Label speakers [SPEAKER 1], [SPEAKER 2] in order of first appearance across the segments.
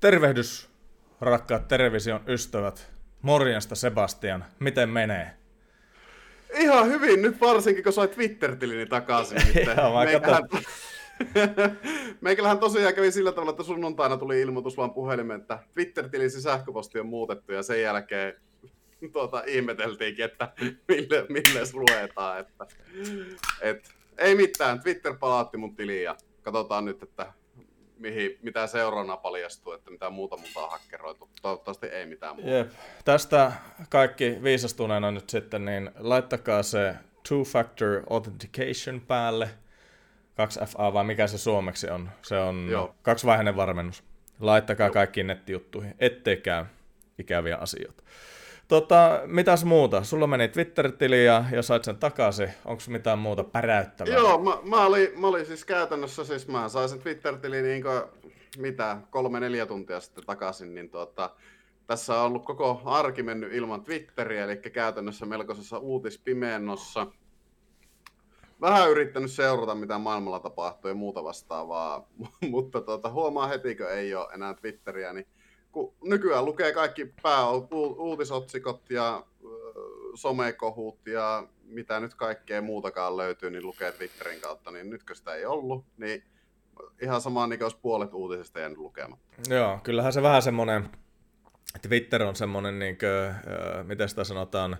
[SPEAKER 1] Tervehdys, rakkaat television ystävät. Morjesta Sebastian, miten menee?
[SPEAKER 2] Ihan hyvin, nyt varsinkin kun sai Twitter-tilini takaisin. Niin
[SPEAKER 1] Joo, mä
[SPEAKER 2] meikälähän, meikälähän tosiaan kävi sillä tavalla, että sunnuntaina tuli ilmoitus vaan puhelimeen, että Twitter-tilisi sähköposti on muutettu ja sen jälkeen tuota, ihmeteltiinkin, että mille, milles ruvetaan. Että, et, ei mitään, Twitter palautti mun tiliin ja katsotaan nyt, että mihin, mitä seuraavana paljastuu, että mitä muuta multa on hakkeroitu. Toivottavasti ei mitään muuta.
[SPEAKER 1] Jep. Tästä kaikki viisastuneena nyt sitten, niin laittakaa se two-factor authentication päälle. 2FA vai mikä se suomeksi on? Se on
[SPEAKER 2] Joo.
[SPEAKER 1] kaksivaiheinen varmennus. Laittakaa kaikkiin nettijuttuihin, ettei käy ikäviä asioita. Tota, mitäs muuta? Sulla meni Twitter-tili ja, ja sait sen takaisin. Onko mitään muuta päräyttävää?
[SPEAKER 2] Joo, mä, mä, olin, mä olin siis käytännössä, siis mä sain sen Twitter-tilin niin mitä, kolme-neljä tuntia sitten takaisin, niin tuota, tässä on ollut koko arki mennyt ilman Twitteriä, eli käytännössä melkoisessa uutispimennossa. Vähän yrittänyt seurata, mitä maailmalla tapahtuu ja muuta vastaavaa, mutta tuota, huomaa heti, kun ei ole enää Twitteriä, niin kun nykyään lukee kaikki pääuutisotsikot ja somekohut ja mitä nyt kaikkea muutakaan löytyy, niin lukee Twitterin kautta, niin nytkö sitä ei ollut, niin ihan sama niin olisi puolet uutisista jäänyt lukematta.
[SPEAKER 1] Joo, kyllähän se vähän semmoinen, Twitter on semmoinen, niin kuin, miten sitä sanotaan,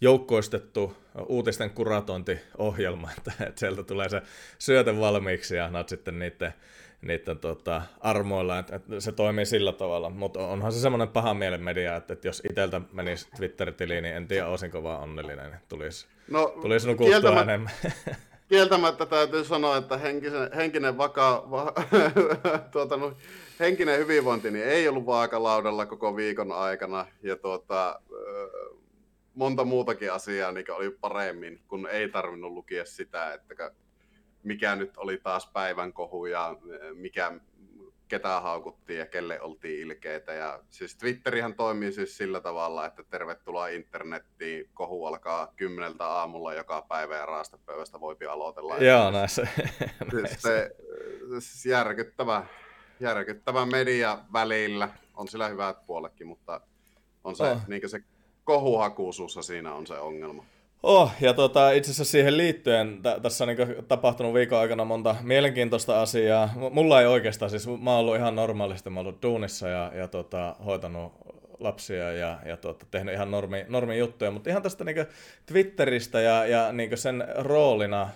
[SPEAKER 1] joukkoistettu uutisten kuratointiohjelma, että, että sieltä tulee se syöte valmiiksi ja annat sitten niiden, niiden tota, armoilla, että, että se toimii sillä tavalla. Mutta onhan se semmoinen paha mielen media, että, että jos itseltä menisi Twitter-tiliin, niin en tiedä, olisinko vaan onnellinen, niin tulisi,
[SPEAKER 2] No,
[SPEAKER 1] tulisi nukuttua
[SPEAKER 2] kieltämä-
[SPEAKER 1] enemmän.
[SPEAKER 2] kieltämättä täytyy sanoa, että henkisen, henkinen, vaka, va, tuota, no, henkinen hyvinvointi niin ei ollut vaakalaudalla koko viikon aikana ja tuota, monta muutakin asiaa niin oli paremmin, kun ei tarvinnut lukea sitä, että mikä nyt oli taas päivän kohu ja ö, mikä ketä haukuttiin ja kelle oltiin ilkeitä. Ja siis Twitterihän toimii siis sillä tavalla, että tervetuloa internettiin, kohu alkaa kymmeneltä aamulla joka päivä ja raastepöydästä voipi aloitella.
[SPEAKER 1] Joo, näissä.
[SPEAKER 2] Siis se siis järkyttävä, järkyttävä media välillä. On sillä hyvät puoletkin, mutta on se,
[SPEAKER 1] oh.
[SPEAKER 2] niin se kohuhakuisuus siinä on se ongelma.
[SPEAKER 1] Oh, ja tota, itse asiassa siihen liittyen, t- tässä on niin tapahtunut viikon aikana monta mielenkiintoista asiaa. M- Mulla ei oikeastaan, siis mä oon ollut ihan normaalisti, mä oon ollut duunissa ja, ja tota, hoitanut lapsia ja, ja tota, tehnyt ihan normi, normi juttuja, mutta ihan tästä niin Twitteristä ja, ja niin sen roolina,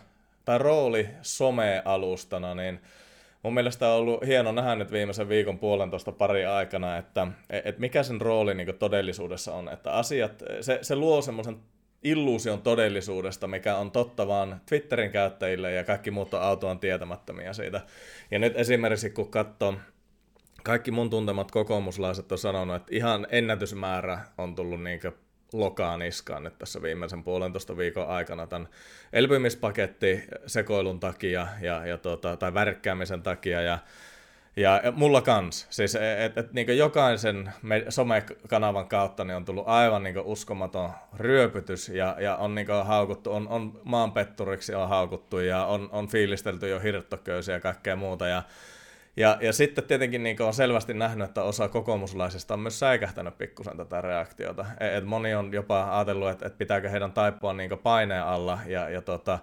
[SPEAKER 1] tai rooli some-alustana, niin mun mielestä on ollut hieno nähdä nyt viimeisen viikon puolentoista pari aikana, että et mikä sen rooli niin todellisuudessa on, että asiat, se, se luo semmoisen illuusion todellisuudesta, mikä on totta vaan Twitterin käyttäjille ja kaikki muut on autoan tietämättömiä siitä. Ja nyt esimerkiksi kun katsoo, kaikki mun tuntemat kokoomuslaiset on sanonut, että ihan ennätysmäärä on tullut niinkö lokaan niskaan nyt tässä viimeisen puolentoista viikon aikana tämän elpymispaketti sekoilun takia ja, ja tota, tai värkkäämisen takia ja ja mulla kans, siis että et, niin jokaisen me- somekanavan kautta niin on tullut aivan niin uskomaton ryöpytys ja, ja on niin haukuttu, on, on maanpetturiksi on haukuttu ja on, on fiilistelty jo hirttoköysiä ja kaikkea muuta ja ja, ja sitten tietenkin niin on selvästi nähnyt, että osa kokoomuslaisista on myös säikähtänyt pikkusen tätä reaktiota. Et, et moni on jopa ajatellut, että, että pitääkö heidän taipua niin paineen alla ja, ja tota,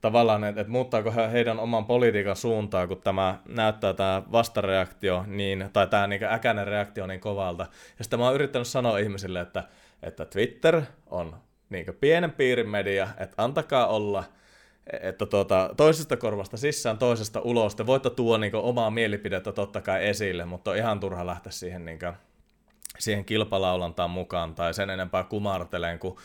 [SPEAKER 1] tavallaan, että, että muuttaako he heidän oman politiikan suuntaa, kun tämä näyttää tämä vastareaktio, niin, tai tämä niin äkäinen reaktio niin kovalta. Ja sitten mä oon yrittänyt sanoa ihmisille, että, että Twitter on niin pienen piirin media, että antakaa olla, että tuota, toisesta korvasta sisään, toisesta ulos. Te voitte tuoda niin omaa mielipidettä totta kai esille, mutta on ihan turha lähteä siihen, niin kuin, siihen kilpalaulantaan mukaan tai sen enempää kumarteleen, kun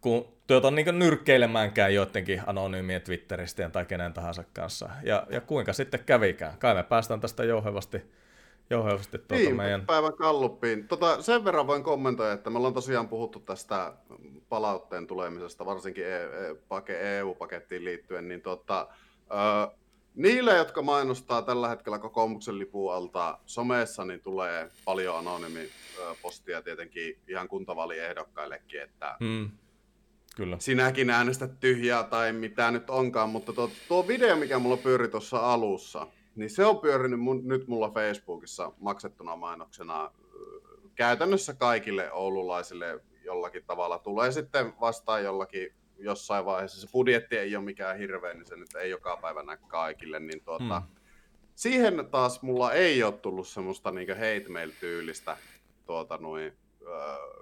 [SPEAKER 1] kun on niin nyrkkeilemäänkään joidenkin anonyymien Twitteristä tai kenen tahansa kanssa. Ja, ja kuinka sitten kävikään. Kai me päästään tästä jouhevasti, jouhevasti tuota
[SPEAKER 2] niin,
[SPEAKER 1] meidän...
[SPEAKER 2] päivän kalluppiin. Tota, sen verran voin kommentoida, että me ollaan tosiaan puhuttu tästä palautteen tulemisesta, varsinkin EU-pakettiin e liittyen, niin tota, Niille, jotka mainostaa tällä hetkellä kokoomuksen lipun alta somessa, niin tulee paljon anonyymipostia tietenkin ihan kuntavaaliehdokkaillekin, että hmm. Kyllä. sinäkin äänestät tyhjää tai mitä nyt onkaan, mutta tuo, tuo video, mikä mulla pyöri tuossa alussa, niin se on pyörinyt mun, nyt mulla Facebookissa maksettuna mainoksena käytännössä kaikille oululaisille jollakin tavalla. Tulee sitten vastaan jollakin jossain vaiheessa. Se budjetti ei ole mikään hirveä, niin se nyt ei joka päivä näy kaikille. Niin tuota, hmm. Siihen taas mulla ei ole tullut semmoista niin hate mail-tyylistä tuota, noin,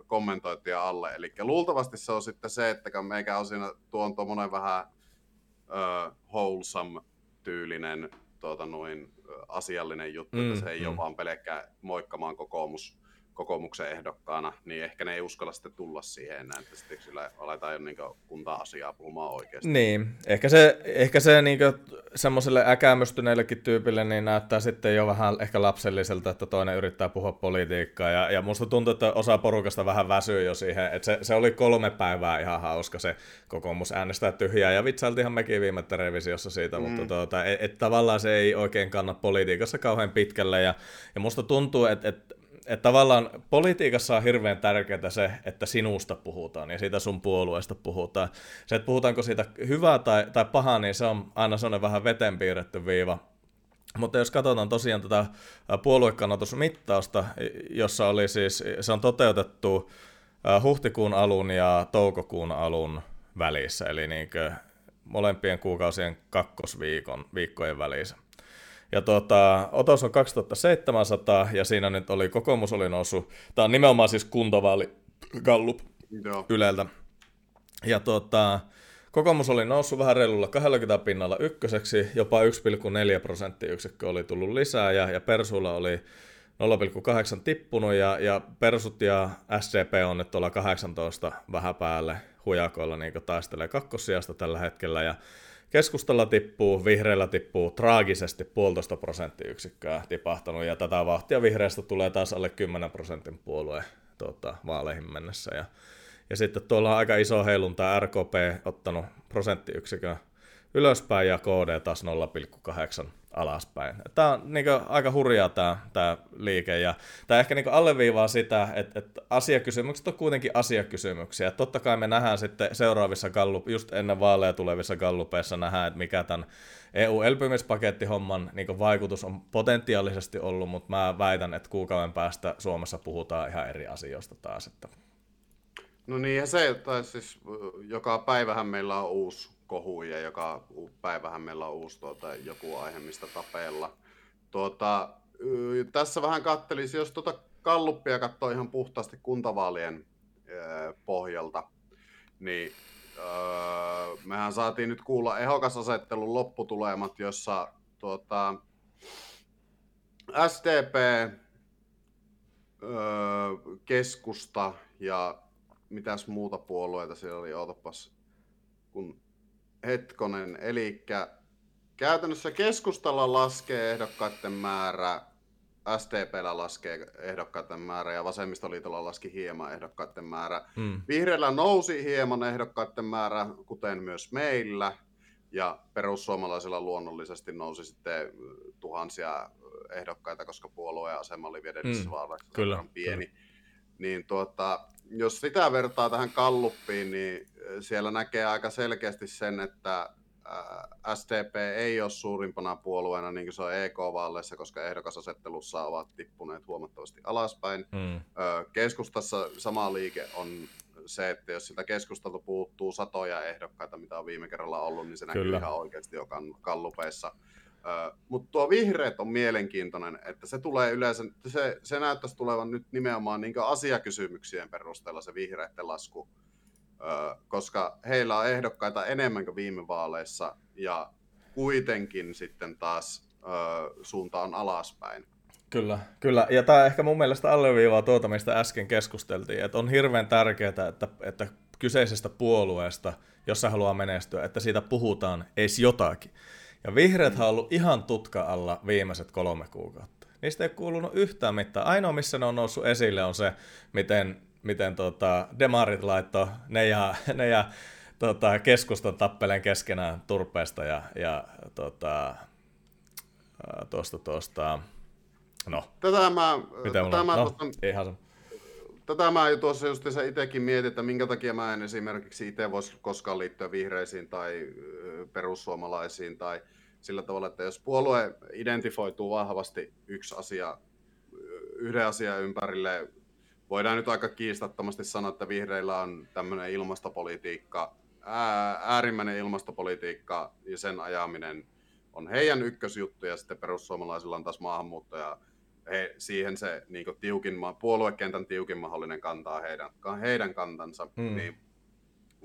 [SPEAKER 2] kommentointia alle. Eli luultavasti se on sitten se, että meikä on siinä tuon tuommoinen vähän uh, wholesome-tyylinen tuota, noin, asiallinen juttu, mm, että se ei mm. ole vaan pelkkää moikkamaan kokoomus kokoomuksen ehdokkaana, niin ehkä ne ei uskalla sitten tulla siihen enää, että sitten sillä aletaan jo niin kunta-asiaa puhumaan oikeasti.
[SPEAKER 1] Niin, ehkä se, ehkä se niin semmoiselle äkämystyneellekin tyypille niin näyttää sitten jo vähän ehkä lapselliselta, että toinen yrittää puhua politiikkaa, ja, ja musta tuntuu, että osa porukasta vähän väsyy jo siihen, että se, se oli kolme päivää ihan hauska se kokoomus äänestää tyhjää, ja vitsailtiinhan mekin viime revisiossa siitä, mm. mutta tuota, et, et, tavallaan se ei oikein kanna politiikassa kauhean pitkälle, ja, ja musta tuntuu, että et, että tavallaan politiikassa on hirveän tärkeää se, että sinusta puhutaan ja siitä sun puolueesta puhutaan. Se, että puhutaanko siitä hyvää tai, tai pahaa, niin se on aina sellainen vähän veteen piirretty viiva. Mutta jos katsotaan tosiaan tätä puoluekannatusmittausta, jossa oli siis, se on toteutettu huhtikuun alun ja toukokuun alun välissä, eli niin molempien kuukausien kakkosviikon viikkojen välissä. Ja tuota, otos on 2700 ja siinä nyt oli, kokoomus oli noussut, tämä on nimenomaan siis kuntavaali Gallup Joo. Yleltä. Ja tuota, kokoomus oli noussut vähän reilulla 20 pinnalla ykköseksi, jopa 1,4 prosenttiyksikkö oli tullut lisää ja, ja Persulla oli 0,8 tippunut ja, ja Persut ja SCP on nyt tuolla 18 vähän päälle hujakoilla niin taistelee kakkossijasta tällä hetkellä ja Keskustalla tippuu, vihreillä tippuu traagisesti puolitoista prosenttiyksikköä tipahtanut, ja tätä vahtia vihreästä tulee taas alle 10 prosentin puolue tuota, vaaleihin mennessä. Ja, ja sitten tuolla on aika iso heilunta RKP ottanut prosenttiyksikön ylöspäin ja KD taas 0,8 alaspäin. Tämä on niin kuin, aika hurjaa tämä, tämä liike ja tämä ehkä niin alleviivaa sitä, että, että asiakysymykset on kuitenkin asiakysymyksiä. Totta kai me nähdään sitten seuraavissa gallup, just ennen vaaleja tulevissa gallupeissa nähdään, että mikä tämän EU-elpymispakettihomman niin vaikutus on potentiaalisesti ollut, mutta mä väitän, että kuukauden päästä Suomessa puhutaan ihan eri asioista taas. Että...
[SPEAKER 2] No niin, ja se, että siis joka päivähän meillä on uusi kohu ja joka päivähän meillä on uusi tuota, joku aihe, mistä tapella. Tuota, tässä vähän kattelisi, jos tuota kalluppia katsoo ihan puhtaasti kuntavaalien pohjalta, niin öö, mehän saatiin nyt kuulla ehokasasettelun lopputulemat, jossa tuota, SDP, öö, keskusta ja mitäs muuta puolueita siellä oli, ootapas, kun hetkonen, eli käytännössä keskustalla laskee ehdokkaiden määrä, STPllä laskee ehdokkaiden määrä ja vasemmistoliitolla laski hieman ehdokkaiden määrä. Hmm. Vihreällä nousi hieman ehdokkaiden määrä, kuten myös meillä, ja perussuomalaisilla luonnollisesti nousi sitten tuhansia ehdokkaita, koska puolueen asema oli vielä hmm. vaaleissa pieni. Kyllä. Niin tuota, jos sitä vertaa tähän kalluppiin, niin siellä näkee aika selkeästi sen, että SDP ei ole suurimpana puolueena, niin kuin se on EK-vaaleissa, koska ehdokasasettelussa ovat tippuneet huomattavasti alaspäin. Mm. Keskustassa sama liike on se, että jos sitä keskustalta puuttuu satoja ehdokkaita, mitä on viime kerralla ollut, niin se näkyy Kyllä. ihan oikeasti jo kallupeissa. Mutta tuo vihreät on mielenkiintoinen, että se tulee yleensä, se, se näyttäisi tulevan nyt nimenomaan niin asiakysymyksien perusteella se vihreiden lasku, koska heillä on ehdokkaita enemmän kuin viime vaaleissa ja kuitenkin sitten taas suunta on alaspäin.
[SPEAKER 1] Kyllä, kyllä. Ja tämä ehkä mun mielestä alleviivaa tuota, mistä äsken keskusteltiin, että on hirveän tärkeää, että, että kyseisestä puolueesta, jossa haluaa menestyä, että siitä puhutaan edes jotakin. Ja vihreät on ollut ihan tutka alla viimeiset kolme kuukautta. Niistä ei kuulunut yhtään mitään. Ainoa, missä ne on noussut esille, on se, miten, miten tota, demarit laittoi ne ja, ne ja tota, keskustan tappeleen keskenään turpeesta ja, ja tota, tuosta, tuosta, no.
[SPEAKER 2] Tätä mä,
[SPEAKER 1] Mitä
[SPEAKER 2] tätä mä,
[SPEAKER 1] no,
[SPEAKER 2] tuosta,
[SPEAKER 1] ihan se.
[SPEAKER 2] tätä mä jo tuossa just itsekin mietin, että minkä takia mä en esimerkiksi itse voisi koskaan liittyä vihreisiin tai perussuomalaisiin tai sillä tavalla, että jos puolue identifoituu vahvasti yksi asia, yhden asian ympärille, voidaan nyt aika kiistattomasti sanoa, että vihreillä on tämmöinen ilmastopolitiikka, ää, äärimmäinen ilmastopolitiikka ja sen ajaminen on heidän ykkösjuttu ja sitten perussuomalaisilla on taas maahanmuutto ja he, siihen se niin tiukin, puoluekentän tiukin mahdollinen kantaa heidän, heidän kantansa.
[SPEAKER 1] Hmm.
[SPEAKER 2] Niin,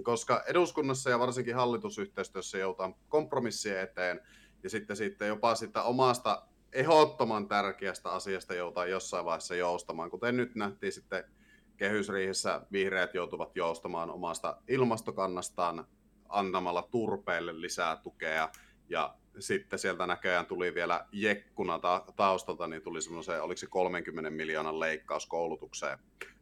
[SPEAKER 2] koska eduskunnassa ja varsinkin hallitusyhteistyössä joudutaan kompromissien eteen ja sitten, sitten jopa sitä omasta ehdottoman tärkeästä asiasta joudutaan jossain vaiheessa joustamaan, kuten nyt nähtiin sitten kehysriihessä vihreät joutuvat joustamaan omasta ilmastokannastaan antamalla turpeelle lisää tukea ja sitten sieltä näköjään tuli vielä jekkuna ta- taustalta, niin tuli semmoisen, oliko se 30 miljoonan leikkaus koulutukseen,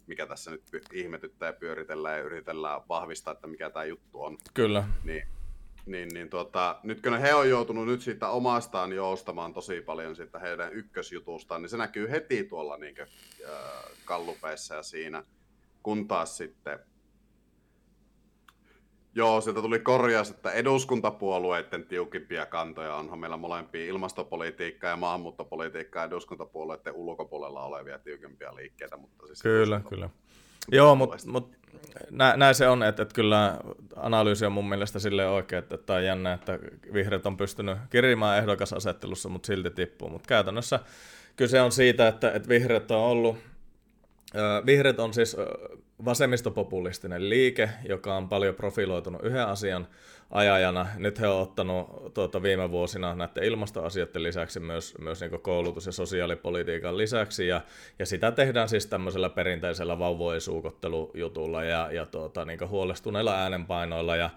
[SPEAKER 2] mikä tässä nyt ihmetyttää ja pyöritellään ja yritellään vahvistaa, että mikä tämä juttu on.
[SPEAKER 1] Kyllä.
[SPEAKER 2] Niin, niin, niin tuota, nyt kun he on joutunut nyt siitä omastaan joustamaan tosi paljon siitä heidän ykkösjutustaan, niin se näkyy heti tuolla niin kuin, äh, kallupeissa ja siinä, kun taas sitten Joo, sieltä tuli korjaus, että eduskuntapuolueiden tiukimpia kantoja onhan meillä molempia ilmastopolitiikkaa ja maahanmuuttopolitiikkaa eduskuntapuolueiden ulkopuolella olevia tiukempia liikkeitä. Mutta siis
[SPEAKER 1] Kyllä, kyllä. Joo, mutta mut, nä, näin se on, että, että kyllä analyysi on mun mielestä silleen oikein, että tämä on jännä, että vihreät on pystynyt kirimään ehdokasasettelussa, mutta silti tippuu. Mutta käytännössä kyse on siitä, että, että vihreät on ollut, vihreät on siis vasemmistopopulistinen liike, joka on paljon profiloitunut yhden asian ajajana. Nyt he on ottanut tuota, viime vuosina näiden ilmastoasioiden lisäksi myös, myös niin koulutus- ja sosiaalipolitiikan lisäksi, ja, ja sitä tehdään siis tämmöisellä perinteisellä vauvojen suukottelujutulla ja, ja tuota, niin huolestuneilla äänenpainoilla ja,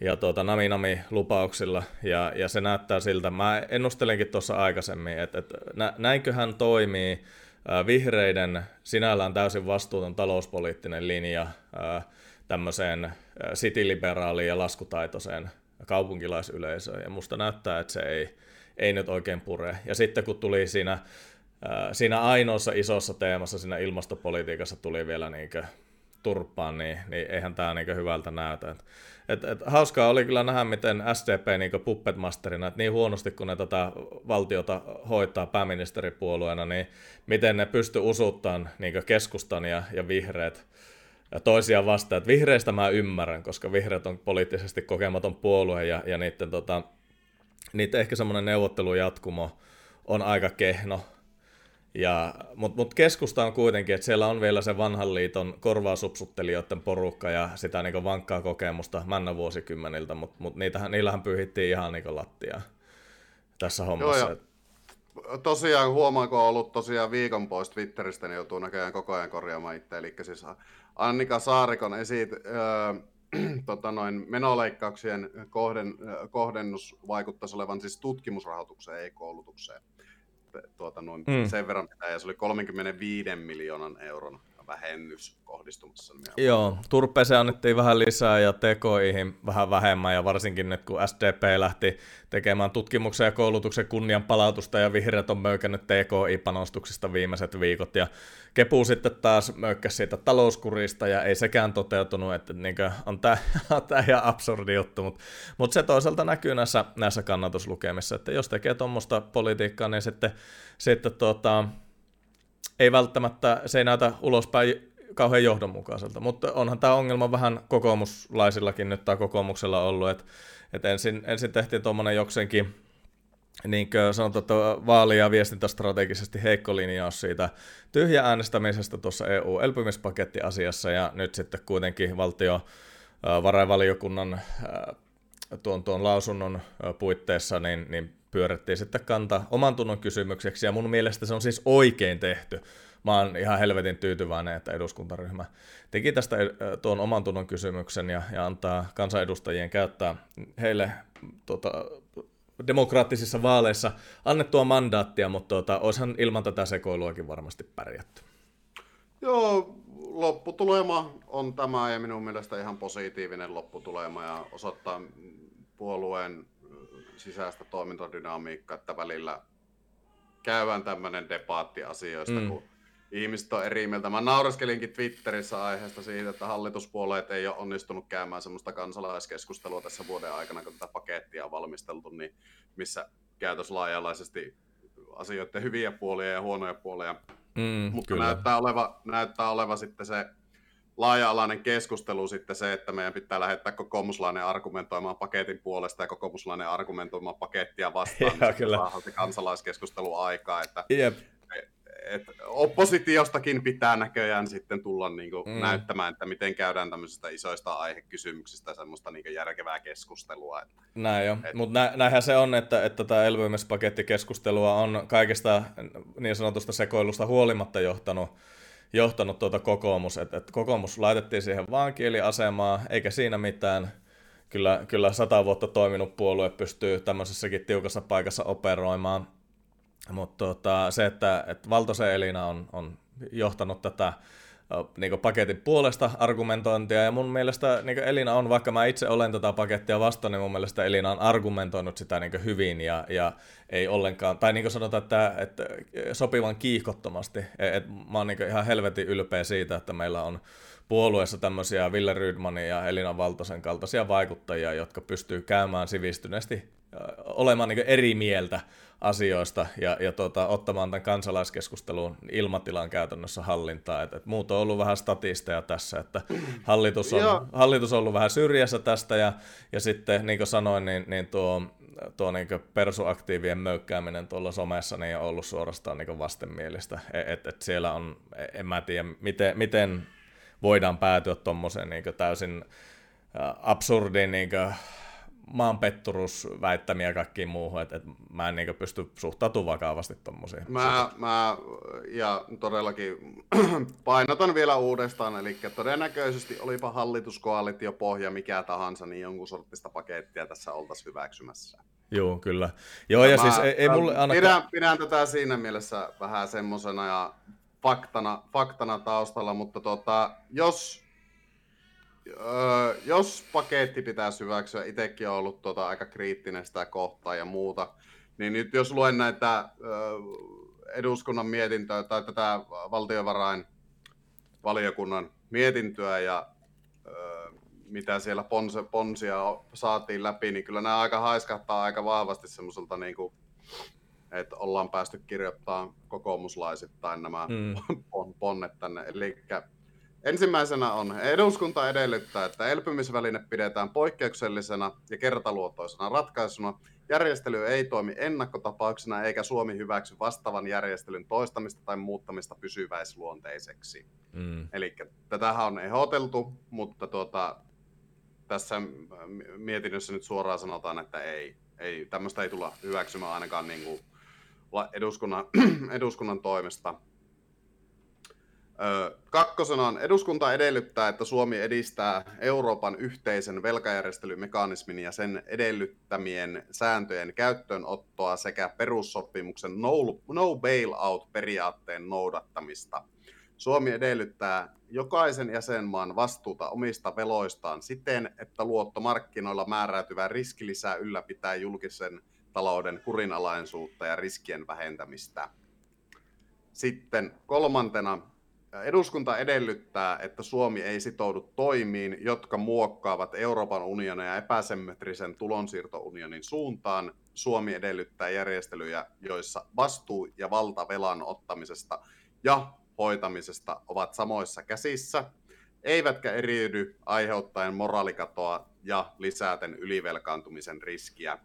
[SPEAKER 1] ja tuota, nami-nami-lupauksilla, ja, ja se näyttää siltä, mä ennustelinkin tuossa aikaisemmin, että, että nä, näinköhän toimii vihreiden sinällään täysin vastuuton talouspoliittinen linja tämmöiseen cityliberaaliin ja laskutaitoiseen kaupunkilaisyleisöön. Ja musta näyttää, että se ei, ei nyt oikein pure. Ja sitten kun tuli siinä, siinä ainoassa isossa teemassa, siinä ilmastopolitiikassa tuli vielä niinkö turppaan, niin, niin eihän tämä niin hyvältä näytä. Et, et, et, hauskaa oli kyllä nähdä, miten SDP niin puppetmasterina, että niin huonosti kun ne tätä valtiota hoitaa pääministeripuolueena, niin miten ne pysty usuttamaan niin keskustan ja, ja vihreät ja toisiaan vastaan. Vihreistä mä ymmärrän, koska vihreät on poliittisesti kokematon puolue ja, ja niiden, tota, niiden ehkä semmoinen neuvottelujatkumo on aika kehno, Mutta mut keskusta on kuitenkin, että siellä on vielä se vanhan liiton korvausupsuttelijoiden porukka ja sitä niinku vankkaa kokemusta männä vuosikymmeniltä, mutta mut niitähän, niillähän pyyhittiin ihan niinku lattiaa tässä hommassa. Joo,
[SPEAKER 2] ja tosiaan huomaako on ollut tosiaan viikon pois Twitteristä, niin joutuu näköjään koko ajan korjaamaan itse. Eli siis Annika Saarikon esiit, öö, tota noin, menoleikkauksien kohden, kohdennus vaikuttaisi olevan siis tutkimusrahoitukseen, ei koulutukseen tuota, noin mm. sen verran pitää, ja se oli 35 miljoonan euron vähennys kohdistumassa.
[SPEAKER 1] Joo, turpeeseen annettiin vähän lisää ja tekoihin vähän vähemmän ja varsinkin nyt kun SDP lähti tekemään tutkimuksen ja koulutuksen kunnian palautusta ja vihreät on möykännyt TKI-panostuksista viimeiset viikot ja Kepu sitten taas möykkäsi siitä talouskurista ja ei sekään toteutunut, että niin on tämä ihan absurdi juttu, mutta mut se toisaalta näkyy näissä, näissä kannatuslukemissa, että jos tekee tuommoista politiikkaa, niin sitten, sitten tuota, ei välttämättä, se ei näytä ulospäin kauhean johdonmukaiselta, mutta onhan tämä ongelma vähän kokoomuslaisillakin nyt tai kokoomuksella ollut, että, että ensin, ensin tehtiin tuommoinen jokseenkin niin kuin sanotaan, että vaali- ja viestintästrategisesti heikko linjaus siitä tyhjä äänestämisestä tuossa EU-elpymispakettiasiassa, ja nyt sitten kuitenkin valtio varainvaliokunnan tuon, tuon lausunnon puitteissa niin, niin pyörittiin sitten kanta oman tunnon kysymykseksi, ja mun mielestä se on siis oikein tehty mä oon ihan helvetin tyytyväinen, että eduskuntaryhmä teki tästä tuon oman tunnon kysymyksen ja, ja antaa kansanedustajien käyttää heille tuota, demokraattisissa vaaleissa annettua mandaattia, mutta tuota, olisihan ilman tätä sekoiluakin varmasti pärjätty.
[SPEAKER 2] Joo, lopputulema on tämä ja minun mielestä ihan positiivinen lopputulema ja osoittaa puolueen sisäistä toimintadynamiikkaa, että välillä käydään tämmöinen debaatti asioista, mm. kun ihmiset on eri mieltä. Mä naureskelinkin Twitterissä aiheesta siitä, että hallituspuolueet ei ole onnistunut käymään semmoista kansalaiskeskustelua tässä vuoden aikana, kun tätä pakettia on valmisteltu, niin missä käytös laajalaisesti asioiden hyviä puolia ja huonoja puolia. Mm, Mutta kyllä. näyttää oleva, näyttää oleva sitten se laaja-alainen keskustelu sitten se, että meidän pitää lähettää kokoomuslainen argumentoimaan paketin puolesta ja kokoomuslainen argumentoimaan pakettia vastaan, niin kyllä. se kansalaiskeskustelu aikaa, että Jep. Et oppositiostakin pitää näköjään sitten tulla niin kuin mm. näyttämään, että miten käydään tämmöisistä isoista aihekysymyksistä semmoista niin järkevää keskustelua. Että,
[SPEAKER 1] Näin jo, et... mutta nä, näinhän se on, että, että tämä elpymispakettikeskustelua on kaikesta niin sanotusta sekoilusta huolimatta johtanut johtanut tuota kokoomus, että, että kokoomus laitettiin siihen vankieliasemaan, eikä siinä mitään. Kyllä, kyllä sata vuotta toiminut puolue pystyy tämmöisessäkin tiukassa paikassa operoimaan. Mutta tota, se, että, että Valtosen Elina on, on johtanut tätä niin paketin puolesta argumentointia, ja mun mielestä niin Elina on, vaikka mä itse olen tätä pakettia vastaan, niin mun mielestä Elina on argumentoinut sitä niin hyvin, ja, ja ei ollenkaan, tai niin kuin sanotaan, että, että sopivan kiihkottomasti. Et, et mä oon niin ihan helvetin ylpeä siitä, että meillä on puolueessa tämmöisiä Ville Rydmanin ja Elina Valtosen kaltaisia vaikuttajia, jotka pystyy käymään sivistyneesti, olemaan niin eri mieltä asioista ja, ja tota, ottamaan tämän kansalaiskeskustelun ilmatilan käytännössä hallintaa. Et, et muut on ollut vähän statisteja tässä, että hallitus on, hallitus on ollut vähän syrjässä tästä ja, ja sitten niin kuin sanoin, niin, niin tuo, tuo niin persuaktiivien möykkääminen tuolla somessa niin on ollut suorastaan niin vastenmielistä. Et, et, et siellä on, en mä tiedä, miten, miten voidaan päätyä tuommoiseen niin täysin absurdin niin maanpetturusväittämiä ja kaikkiin muuhun, että, että mä en niin pysty suhtautumaan vakavasti tuommoisiin.
[SPEAKER 2] Mä, mä, ja todellakin painotan vielä uudestaan, eli todennäköisesti olipa hallituskoalitio pohja mikä tahansa, niin jonkun sortista pakettia tässä oltaisiin hyväksymässä.
[SPEAKER 1] Joo, kyllä. Joo, ja, ja siis ei, ei mulle
[SPEAKER 2] ainakaan... Pidän, pidän tätä siinä mielessä vähän semmosena ja faktana, faktana taustalla, mutta tota, jos öö, jos paketti pitäisi hyväksyä, itsekin on ollut tota aika kriittinen sitä kohtaa ja muuta, niin nyt jos luen näitä öö, eduskunnan mietintöä tai tätä valtiovarain valiokunnan mietintöä ja öö, mitä siellä ponse, ponsia saatiin läpi, niin kyllä nämä aika haiskahtaa aika vahvasti semmoiselta niin kuin, että ollaan päästy kirjoittamaan kokoomuslaisittain nämä mm. ponnet tänne. Eli Ensimmäisenä on, eduskunta edellyttää, että elpymisväline pidetään poikkeuksellisena ja kertaluotoisena ratkaisuna. Järjestely ei toimi ennakkotapauksena eikä Suomi hyväksy vastaavan järjestelyn toistamista tai muuttamista pysyväisluonteiseksi. Mm. Eli tätähän on ehdoteltu, mutta tuota, tässä mietinnössä nyt suoraan sanotaan, että ei. ei tämmöistä ei tulla hyväksymään ainakaan niin kuin eduskunnan, eduskunnan toimesta. Kakkosena on, eduskunta edellyttää, että Suomi edistää Euroopan yhteisen velkajärjestelymekanismin ja sen edellyttämien sääntöjen käyttöönottoa sekä perussopimuksen no, no bailout-periaatteen noudattamista. Suomi edellyttää jokaisen jäsenmaan vastuuta omista veloistaan siten, että luottomarkkinoilla määräytyvä riskilisä ylläpitää julkisen talouden kurinalaisuutta ja riskien vähentämistä. Sitten kolmantena Eduskunta edellyttää, että Suomi ei sitoudu toimiin, jotka muokkaavat Euroopan unionin ja epäsymmetrisen tulonsiirtounionin suuntaan. Suomi edellyttää järjestelyjä, joissa vastuu ja valta velan ottamisesta ja hoitamisesta ovat samoissa käsissä, eivätkä eriydy aiheuttaen moraalikatoa ja lisäten ylivelkaantumisen riskiä.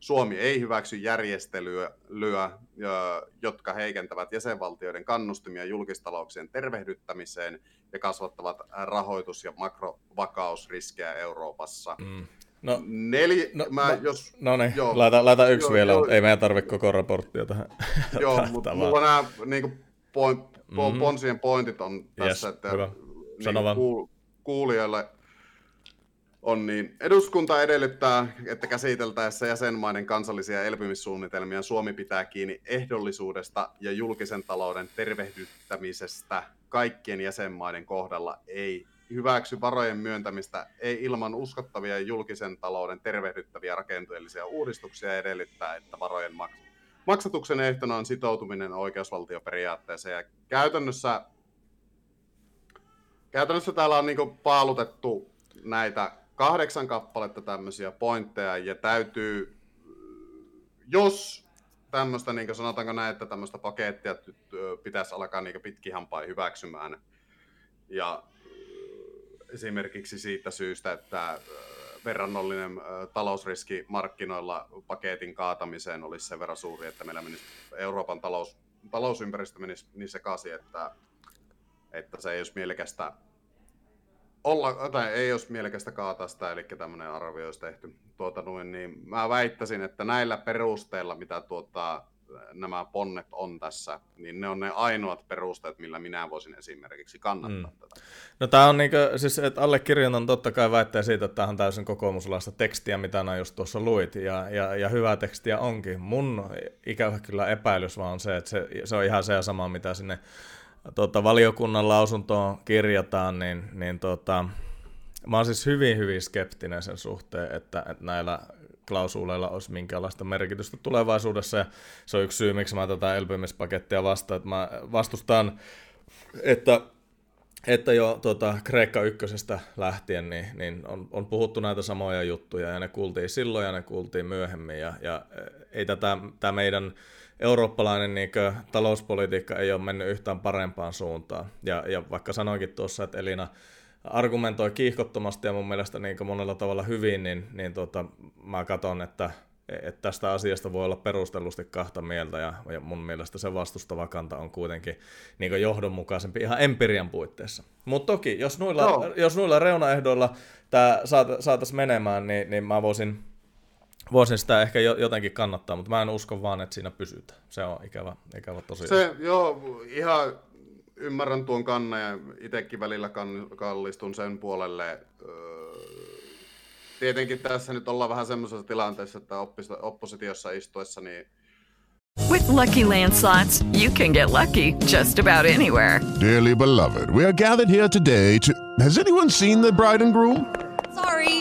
[SPEAKER 2] Suomi ei hyväksy järjestelyä, jotka heikentävät jäsenvaltioiden kannustimia julkistalouksien tervehdyttämiseen ja kasvattavat rahoitus- ja makrovakausriskejä Euroopassa. Mm.
[SPEAKER 1] No, Neli, no, mä, no, jos, no niin, joo, laita, laita yksi joo, vielä, joo, ei meidän tarvitse koko raporttia tähän.
[SPEAKER 2] Joo, mutta mulla nämä niin kuin, point, mm-hmm. ponsien pointit on tässä,
[SPEAKER 1] yes,
[SPEAKER 2] että
[SPEAKER 1] hyvä. Sano
[SPEAKER 2] niin, kuul, kuulijoille on niin. Eduskunta edellyttää, että käsiteltäessä jäsenmaiden kansallisia elpymissuunnitelmia Suomi pitää kiinni ehdollisuudesta ja julkisen talouden tervehdyttämisestä kaikkien jäsenmaiden kohdalla ei hyväksy varojen myöntämistä ei ilman uskottavia julkisen talouden tervehdyttäviä rakenteellisia uudistuksia edellyttää, että varojen maks- maksatuksen ehtona on sitoutuminen oikeusvaltioperiaatteeseen. Ja käytännössä, käytännössä täällä on niin paalutettu näitä kahdeksan kappaletta tämmöisiä pointteja, ja täytyy, jos tämmöistä, niin sanotaanko näin, että tämmöistä pakettia pitäisi alkaa niin pitkihampain hyväksymään, ja esimerkiksi siitä syystä, että verrannollinen talousriski markkinoilla paketin kaatamiseen olisi sen verran suuri, että meillä menisi Euroopan talous, talousympäristö menisi niin sekaisin, että, että se ei olisi mielekästä olla, tai ei olisi mielekästä kaataa sitä, eli tämmöinen arvio olisi tehty. Tuota, noin, niin mä väittäisin, että näillä perusteilla, mitä tuota, nämä ponnet on tässä, niin ne on ne ainoat perusteet, millä minä voisin esimerkiksi kannattaa mm. tätä.
[SPEAKER 1] No tämä on niin kuin, siis että allekirjoitan totta kai väittää siitä, että tämä on täysin kokoomuslaista tekstiä, mitä nämä just tuossa luit, ja, ja, ja hyvää tekstiä onkin. Mun ikävä kyllä epäilys vaan on se, että se, se on ihan se ja sama, mitä sinne tuota, valiokunnan lausuntoon kirjataan, niin, niin tuota, mä oon siis hyvin, hyvin skeptinen sen suhteen, että, että näillä klausuuleilla olisi minkäänlaista merkitystä tulevaisuudessa, ja se on yksi syy, miksi mä tätä elpymispakettia vastaan, että mä vastustan, että että jo tuota, Kreikka ykkösestä lähtien niin, niin on, on puhuttu näitä samoja juttuja, ja ne kuultiin silloin ja ne kuultiin myöhemmin, ja, ja ei tätä, tämä meidän eurooppalainen niin kuin, talouspolitiikka ei ole mennyt yhtään parempaan suuntaan. Ja, ja vaikka sanoinkin tuossa, että Elina argumentoi kiihkottomasti ja mun mielestä niin monella tavalla hyvin, niin, niin tota, mä katson, että, että tästä asiasta voi olla perustellusti kahta mieltä ja, ja mun mielestä se vastustava kanta on kuitenkin niin johdonmukaisempi ihan empirian puitteissa. Mutta toki, jos noilla, no. jos noilla reunaehdoilla tämä saataisiin menemään, niin, niin mä voisin, voisin sitä ehkä jotenkin kannattaa, mutta mä en usko vaan, että siinä pysytään. Se on ikävä, ikävä tosiaan.
[SPEAKER 2] Se, joo, ihan ymmärrän tuon kannan ja itsekin välillä kallistun sen puolelle. Tietenkin tässä nyt ollaan vähän semmoisessa tilanteessa, että oppositiossa istuessa niin
[SPEAKER 3] With lucky landslots, you can get lucky just about anywhere.
[SPEAKER 4] Dearly beloved, we are gathered here today to. Has anyone seen the bride and groom?
[SPEAKER 5] Sorry,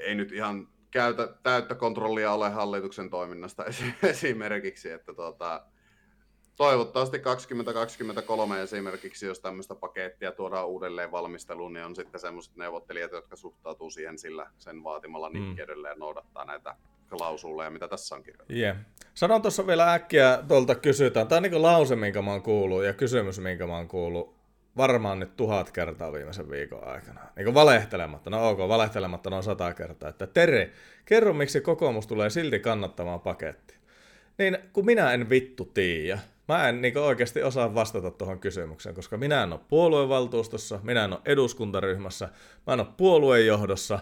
[SPEAKER 2] Ei nyt ihan käytä, täyttä kontrollia ole hallituksen toiminnasta esimerkiksi, että tuota, toivottavasti 2023 esimerkiksi, jos tämmöistä pakettia tuodaan uudelleen valmisteluun, niin on sitten semmoiset neuvottelijat, jotka suhtautuu siihen sillä sen vaatimalla mm. nikkeydellä ja noudattaa näitä klausuuleja, mitä tässä on kirjoitettu.
[SPEAKER 1] Yeah. Sanon tuossa vielä äkkiä, tuolta kysytään. Tämä on niin lause, minkä mä oon kuullut, ja kysymys, minkä mä oon kuullut varmaan nyt tuhat kertaa viimeisen viikon aikana. Niin kuin valehtelematta, no ok, valehtelematta noin sata kertaa, että Tere, kerro miksi kokoomus tulee silti kannattamaan paketti. Niin kun minä en vittu tiedä, Mä en niin oikeasti osaa vastata tuohon kysymykseen, koska minä en ole puoluevaltuustossa, minä en ole eduskuntaryhmässä, mä en ole puoluejohdossa,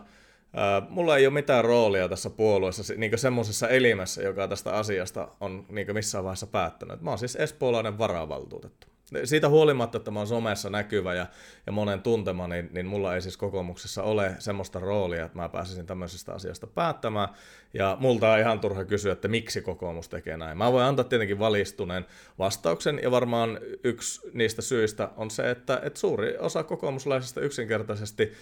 [SPEAKER 1] mulla ei ole mitään roolia tässä puolueessa, niin semmoisessa elimessä, joka tästä asiasta on niin missään vaiheessa päättänyt. Mä oon siis espoolainen varavaltuutettu siitä huolimatta, että mä oon somessa näkyvä ja, ja monen tuntema, niin, niin mulla ei siis kokoomuksessa ole semmoista roolia, että mä pääsisin tämmöisestä asiasta päättämään. Ja multa on ihan turha kysyä, että miksi kokoomus tekee näin. Mä voin antaa tietenkin valistuneen vastauksen, ja varmaan yksi niistä syistä on se, että, että suuri osa kokoomuslaisista yksinkertaisesti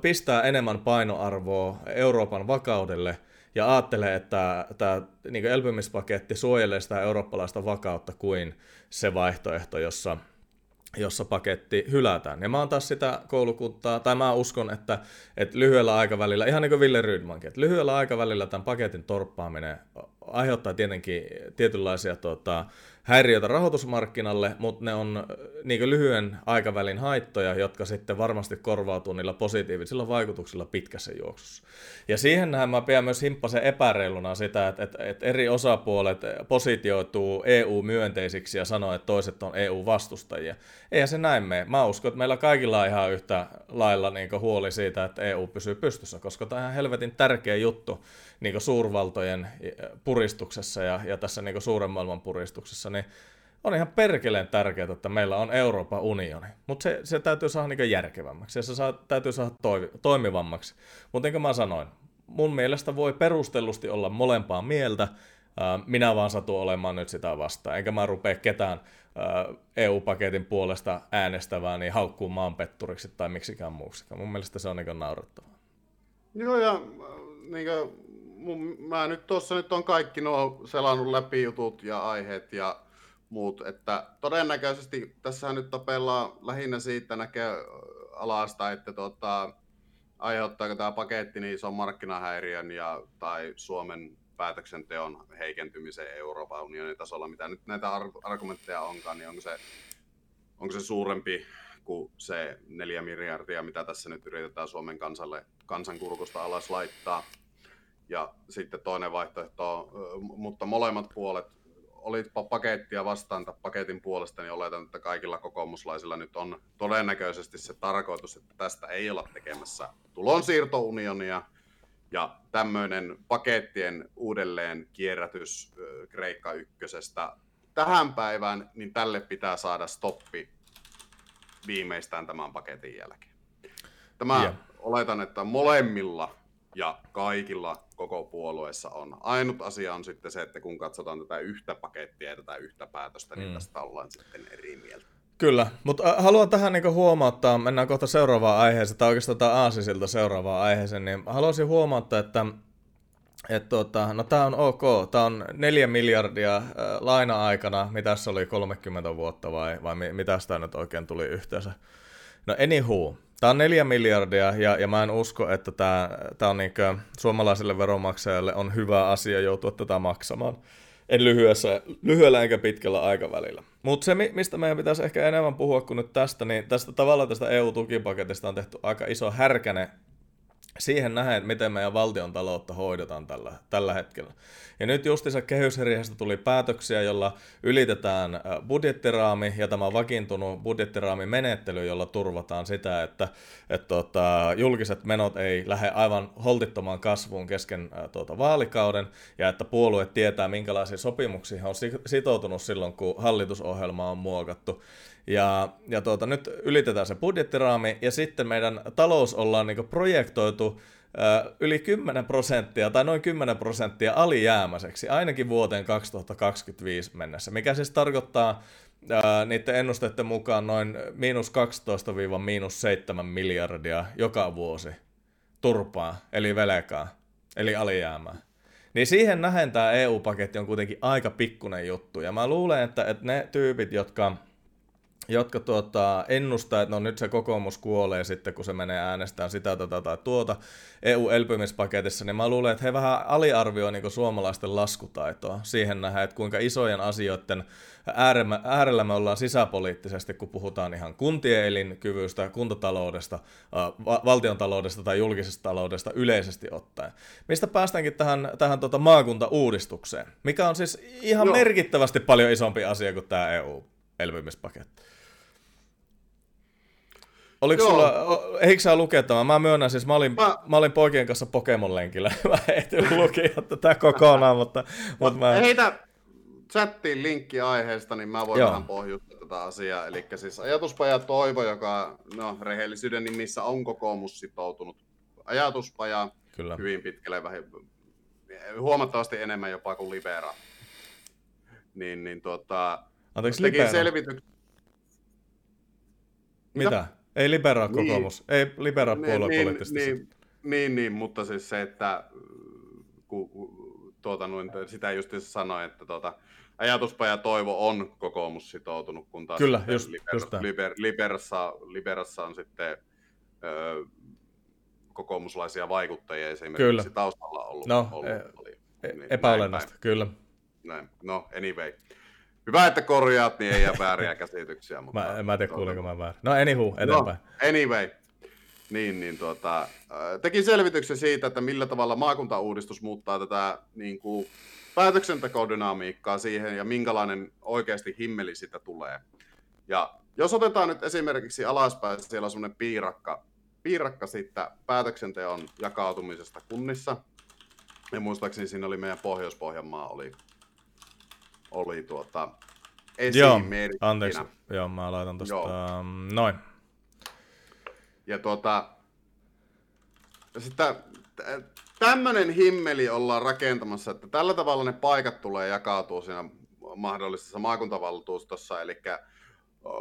[SPEAKER 1] pistää enemmän painoarvoa Euroopan vakaudelle – ja ajattelee, että tämä niin elpymispaketti suojelee sitä eurooppalaista vakautta kuin se vaihtoehto, jossa jossa paketti hylätään. Ja mä oon taas sitä koulukuntaa, tai mä uskon, että, että lyhyellä aikavälillä, ihan niin kuin Ville Rydmankin, että lyhyellä aikavälillä tämän paketin torppaaminen aiheuttaa tietenkin tietynlaisia tota, häiriöitä rahoitusmarkkinalle, mutta ne on niin lyhyen aikavälin haittoja, jotka sitten varmasti korvautuu niillä positiivisilla vaikutuksilla pitkässä juoksussa. Ja siihen nähdään mä pidän myös himppasen epäreiluna sitä, että, että, että eri osapuolet positioituu EU-myönteisiksi ja sanoo, että toiset on EU-vastustajia. Eihän se näin mene. Mä uskon, että meillä kaikilla on ihan yhtä lailla niin huoli siitä, että EU pysyy pystyssä, koska tämä on helvetin tärkeä juttu niin suurvaltojen puristuksessa ja, ja tässä niin suuren maailman puristuksessa, niin on ihan perkeleen tärkeää, että meillä on Euroopan unioni. Mutta se, se täytyy saada niin järkevämmäksi ja se saa, täytyy saada toi, toimivammaksi. Mutta niin kuin mä sanoin, mun mielestä voi perustellusti olla molempaa mieltä, minä vaan satun olemaan nyt sitä vastaan. Enkä mä rupea ketään EU-paketin puolesta äänestävää niin haukkuu maanpetturiksi tai miksikään muuksi. Mun mielestä se on niin naurettavaa.
[SPEAKER 2] Joo, ja niin kuin, mun, mä nyt tuossa nyt on kaikki nuo selannut läpi jutut ja aiheet ja muut, että todennäköisesti tässä nyt tapellaan lähinnä siitä näkee alasta, että tota, aiheuttaako tämä paketti niin ison markkinahäiriön ja, tai Suomen päätöksenteon heikentymisen Euroopan unionin tasolla, mitä nyt näitä argumentteja onkaan, niin onko se, onko se suurempi kuin se neljä miljardia, mitä tässä nyt yritetään Suomen kansalle, kansankurkusta alas laittaa. Ja sitten toinen vaihtoehto, mutta molemmat puolet, olitpa pakettia vastaan tai paketin puolesta, niin oletan, että kaikilla kokoomuslaisilla nyt on todennäköisesti se tarkoitus, että tästä ei olla tekemässä tulonsiirtounionia, ja tämmöinen pakettien uudelleen kierrätys Kreikka ykkösestä tähän päivään, niin tälle pitää saada stoppi viimeistään tämän paketin jälkeen. Tämä yeah. oletan, että molemmilla ja kaikilla koko puolueessa on. Ainut asia on sitten se, että kun katsotaan tätä yhtä pakettia ja tätä yhtä päätöstä, niin mm. tästä ollaan sitten eri mieltä.
[SPEAKER 1] Kyllä, mutta äh, haluan tähän niin huomauttaa, mennään kohta seuraavaan aiheeseen, tai oikeastaan tämä Aasisilta seuraavaan aiheeseen, niin haluaisin huomauttaa, että et tota, no tämä on ok, tämä on neljä miljardia äh, laina-aikana, mitä se oli 30 vuotta vai, vai mitä sitä nyt oikein tuli yhteensä. No anywho, Tämä on neljä miljardia ja, ja mä en usko, että tämä, tämä on niin suomalaisille veronmaksajalle on hyvä asia joutua tätä maksamaan. En lyhyessä, lyhyellä enkä pitkällä aikavälillä. Mutta se, mistä meidän pitäisi ehkä enemmän puhua kuin nyt tästä, niin tästä tavallaan tästä EU-tukipaketista on tehty aika iso härkäne siihen nähen, miten meidän valtion taloutta hoidetaan tällä, tällä hetkellä. Ja nyt justissa kehysriihestä tuli päätöksiä, jolla ylitetään budjettiraami ja tämä vakiintunut budjettiraamimenettely, jolla turvataan sitä, että, että tuota, julkiset menot ei lähde aivan holtittomaan kasvuun kesken tuota, vaalikauden ja että puolue tietää, minkälaisia sopimuksia on sitoutunut silloin, kun hallitusohjelma on muokattu. Ja, ja tuota, nyt ylitetään se budjettiraami ja sitten meidän talous ollaan niin projektoitu yli 10 prosenttia tai noin 10 prosenttia alijäämäiseksi ainakin vuoteen 2025 mennessä, mikä siis tarkoittaa ää, niiden ennusteiden mukaan noin miinus 12-miinus 7 miljardia joka vuosi turpaa, eli velkaa, eli alijäämää. Niin siihen nähen tämä EU-paketti on kuitenkin aika pikkunen juttu. Ja mä luulen, että, että ne tyypit, jotka jotka tuota, ennustaa, että no nyt se kokoomus kuolee sitten, kun se menee äänestämään sitä, tätä tai tuota EU-elpymispaketissa, niin mä luulen, että he vähän aliarvioivat niin suomalaisten laskutaitoa siihen nähdä, että kuinka isojen asioiden äärellä me ollaan sisäpoliittisesti, kun puhutaan ihan kuntien elinkyvystä, kuntataloudesta, valtion taloudesta tai julkisesta taloudesta yleisesti ottaen. Mistä päästäänkin tähän, tähän tuota maakuntauudistukseen, mikä on siis ihan Joo. merkittävästi paljon isompi asia kuin tämä EU-elpymispaketti. Oliko Joo. sulla, eikö sä lukea tämän? Mä myönnän siis, mä olin, mä... mä olin poikien kanssa Pokemon-lenkillä. mä en lukea tätä kokonaan, mutta, mutta mä...
[SPEAKER 2] Heitä chattiin linkki aiheesta, niin mä voin Joo. vähän pohjustaa tätä asiaa. Eli siis ajatuspaja Toivo, joka no, rehellisyyden nimissä on kokoomus sitoutunut ajatuspaja Kyllä. hyvin pitkälle, vähän, huomattavasti enemmän jopa kuin Libera. Niin, niin tuota,
[SPEAKER 1] Anteeksi, Libera? Selvityksen... Mitä? Mitä? Ei libera kokoomus, niin. ei libera puolue
[SPEAKER 2] niin, niin, niin, niin, niin, mutta siis se, että ku, tuota, noin, sitä just sanoin, että tuota, ajatuspaja Toivo on kokoomus sitoutunut, kun taas
[SPEAKER 1] Kyllä, just,
[SPEAKER 2] Liber,
[SPEAKER 1] just
[SPEAKER 2] Liber, Liberassa, Liberassa on sitten ö, kokoomuslaisia vaikuttajia esimerkiksi
[SPEAKER 1] Kyllä.
[SPEAKER 2] taustalla ollut.
[SPEAKER 1] No,
[SPEAKER 2] ollut,
[SPEAKER 1] e-
[SPEAKER 2] oli,
[SPEAKER 1] e-
[SPEAKER 2] niin,
[SPEAKER 1] epäolennaista,
[SPEAKER 2] näin
[SPEAKER 1] kyllä.
[SPEAKER 2] Näin. No, anyway. Hyvä, että korjaat, niin ei jää vääriä käsityksiä. Mutta,
[SPEAKER 1] Mä, en mä tiedä, kuulinko mä väärin. No anywho, eteenpäin.
[SPEAKER 2] No, anyway. Niin, niin tuota, äh, teki selvityksen siitä, että millä tavalla maakuntauudistus muuttaa tätä niin kuin, päätöksentekodynamiikkaa siihen ja minkälainen oikeasti himmeli sitä tulee. Ja jos otetaan nyt esimerkiksi alaspäin, siellä on semmoinen piirakka, piirakka siitä päätöksenteon jakautumisesta kunnissa. Ja muistaakseni siinä oli meidän Pohjois-Pohjanmaa oli, oli tuota,
[SPEAKER 1] Joo,
[SPEAKER 2] esimerkkinä.
[SPEAKER 1] anteeksi. Joo, mä laitan tosta,
[SPEAKER 2] Joo.
[SPEAKER 1] um, noin.
[SPEAKER 2] Ja tuota, sitä, tämmöinen himmeli ollaan rakentamassa, että tällä tavalla ne paikat tulee jakautua siinä mahdollisessa maakuntavaltuustossa, eli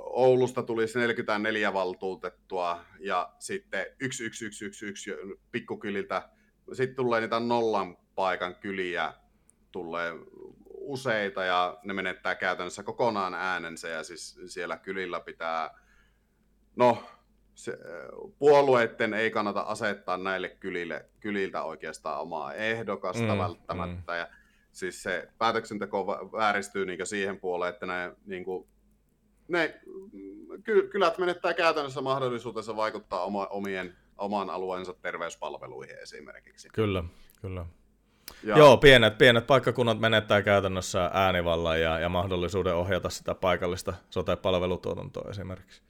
[SPEAKER 2] Oulusta tulisi 44 valtuutettua ja sitten 11111 pikkukyliltä, sitten tulee niitä nollan paikan kyliä, tulee useita ja ne menettää käytännössä kokonaan äänensä ja siis siellä kylillä pitää, no se, puolueiden ei kannata asettaa näille kylille, kyliltä oikeastaan omaa ehdokasta
[SPEAKER 1] Mm,
[SPEAKER 2] mm, välttämättä. Mm. Ja siis se päätöksenteko vääristyy niin siihen puoleen, että ne, niin kuin, ne ky, kylät menettää käytännössä mahdollisuutensa vaikuttaa oma, omien, oman alueensa terveyspalveluihin esimerkiksi.
[SPEAKER 1] Kyllä, kyllä.
[SPEAKER 2] Ja-
[SPEAKER 1] Joo, pienet, pienet paikkakunnat menettää käytännössä äänivallan ja, ja mahdollisuuden ohjata sitä paikallista sote-palvelutuotantoa esimerkiksi.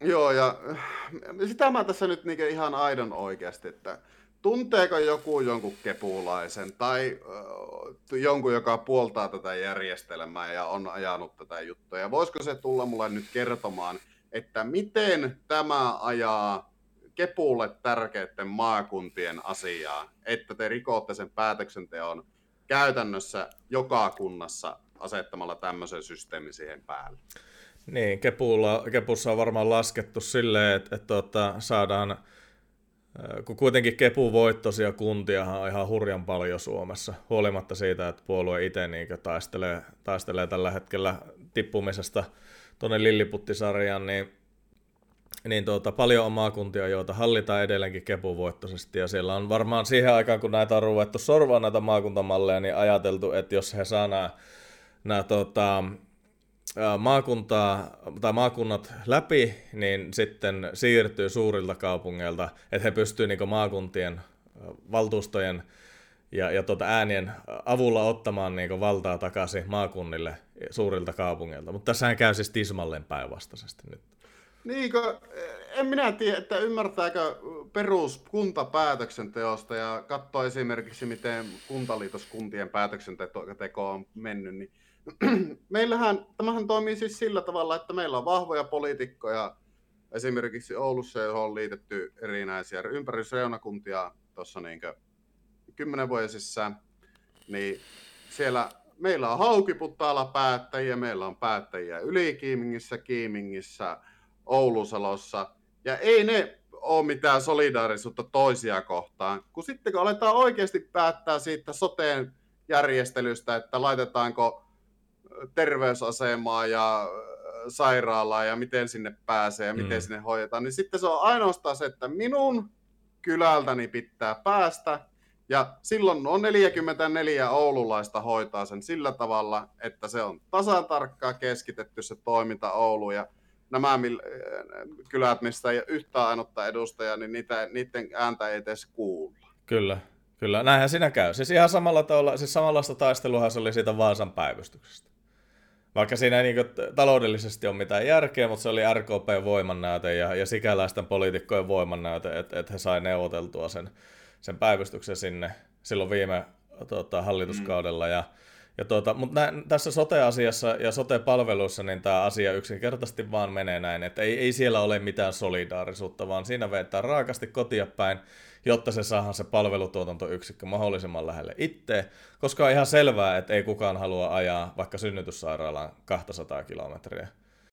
[SPEAKER 2] Joo, ja äh, sitä mä tässä nyt niinku ihan aidon oikeasti, että tunteeko joku jonkun kepulaisen tai äh, jonkun, joka puoltaa tätä järjestelmää ja on ajanut tätä juttua, ja voisiko se tulla mulle nyt kertomaan, että miten tämä ajaa kepulle tärkeiden maakuntien asiaa, että te rikotte sen päätöksenteon käytännössä joka kunnassa asettamalla tämmöisen systeemin siihen päälle.
[SPEAKER 1] Niin, Kepulla, Kepussa on varmaan laskettu silleen, että, että, että saadaan, äh, kun kuitenkin Kepu-voittoisia kuntia on ihan hurjan paljon Suomessa, huolimatta siitä, että puolue itse niin taistelee, taistelee tällä hetkellä tippumisesta tuonne Lilliputtisarjaan, niin, niin tuota, paljon on maakuntia, joita hallitaan edelleenkin kepuvoittoisesti, ja siellä on varmaan siihen aikaan, kun näitä on ruvettu sorvaa näitä maakuntamalleja, niin ajateltu, että jos he saa nämä, nämä tuota, maakuntaa, tai maakunnat läpi, niin sitten siirtyy suurilta kaupungeilta, että he pystyvät niin maakuntien valtuustojen ja, ja tuota äänien avulla ottamaan niin valtaa takaisin maakunnille suurilta kaupungeilta. Mutta tässähän käy siis tismalleen päinvastaisesti nyt.
[SPEAKER 2] Niinkö, en minä tiedä, että ymmärtääkö peruskuntapäätöksenteosta ja katsoo esimerkiksi, miten kuntaliitoskuntien päätöksenteko on mennyt, niin meillähän, tämähän toimii siis sillä tavalla, että meillä on vahvoja poliitikkoja, esimerkiksi Oulussa, johon on liitetty erinäisiä ympärysreunakuntia tuossa niin kymmenen vuoden sisään, niin siellä meillä on Haukiputtaalla päättäjiä, meillä on päättäjiä Ylikiimingissä, Kiimingissä, Oulusalossa, ja ei ne ole mitään solidaarisuutta toisia kohtaan, kun sitten kun aletaan oikeasti päättää siitä soteen järjestelystä, että laitetaanko terveysasemaa ja sairaalaa ja miten sinne pääsee ja miten
[SPEAKER 1] Mm.
[SPEAKER 2] sinne hoidetaan, niin sitten se on ainoastaan se, että minun kylältäni pitää päästä ja silloin on 44 oululaista hoitaa sen sillä tavalla, että se on tasan tarkkaa keskitetty se toiminta Ouluun ja nämä mil- kylät, mistä ei ole yhtään ainutta edustajaa, niin niitä, niiden ääntä ei edes kuulla.
[SPEAKER 1] Kyllä, kyllä. Näinhän siinä käy. Siis ihan samalla tavalla, siis samanlaista taisteluhan se oli siitä Vaasan päivystyksestä. Vaikka siinä ei niin taloudellisesti ole mitään järkeä, mutta se oli RKP voimannäyte ja, ja sikäläisten poliitikkojen voimannäyte, että, että he sai neuvoteltua sen, sen päivystyksen sinne silloin viime tota, hallituskaudella. Mm. Ja, ja tuota, mutta nä, tässä sote-asiassa ja sote-palveluissa niin tämä asia yksinkertaisesti vaan menee näin, että ei, ei siellä ole mitään solidaarisuutta, vaan siinä vetää raakasti kotia päin, jotta se saadaan se palvelutuotantoyksikkö mahdollisimman lähelle itse, koska on ihan selvää, että ei kukaan halua ajaa vaikka synnytyssairaalaan 200 kilometriä.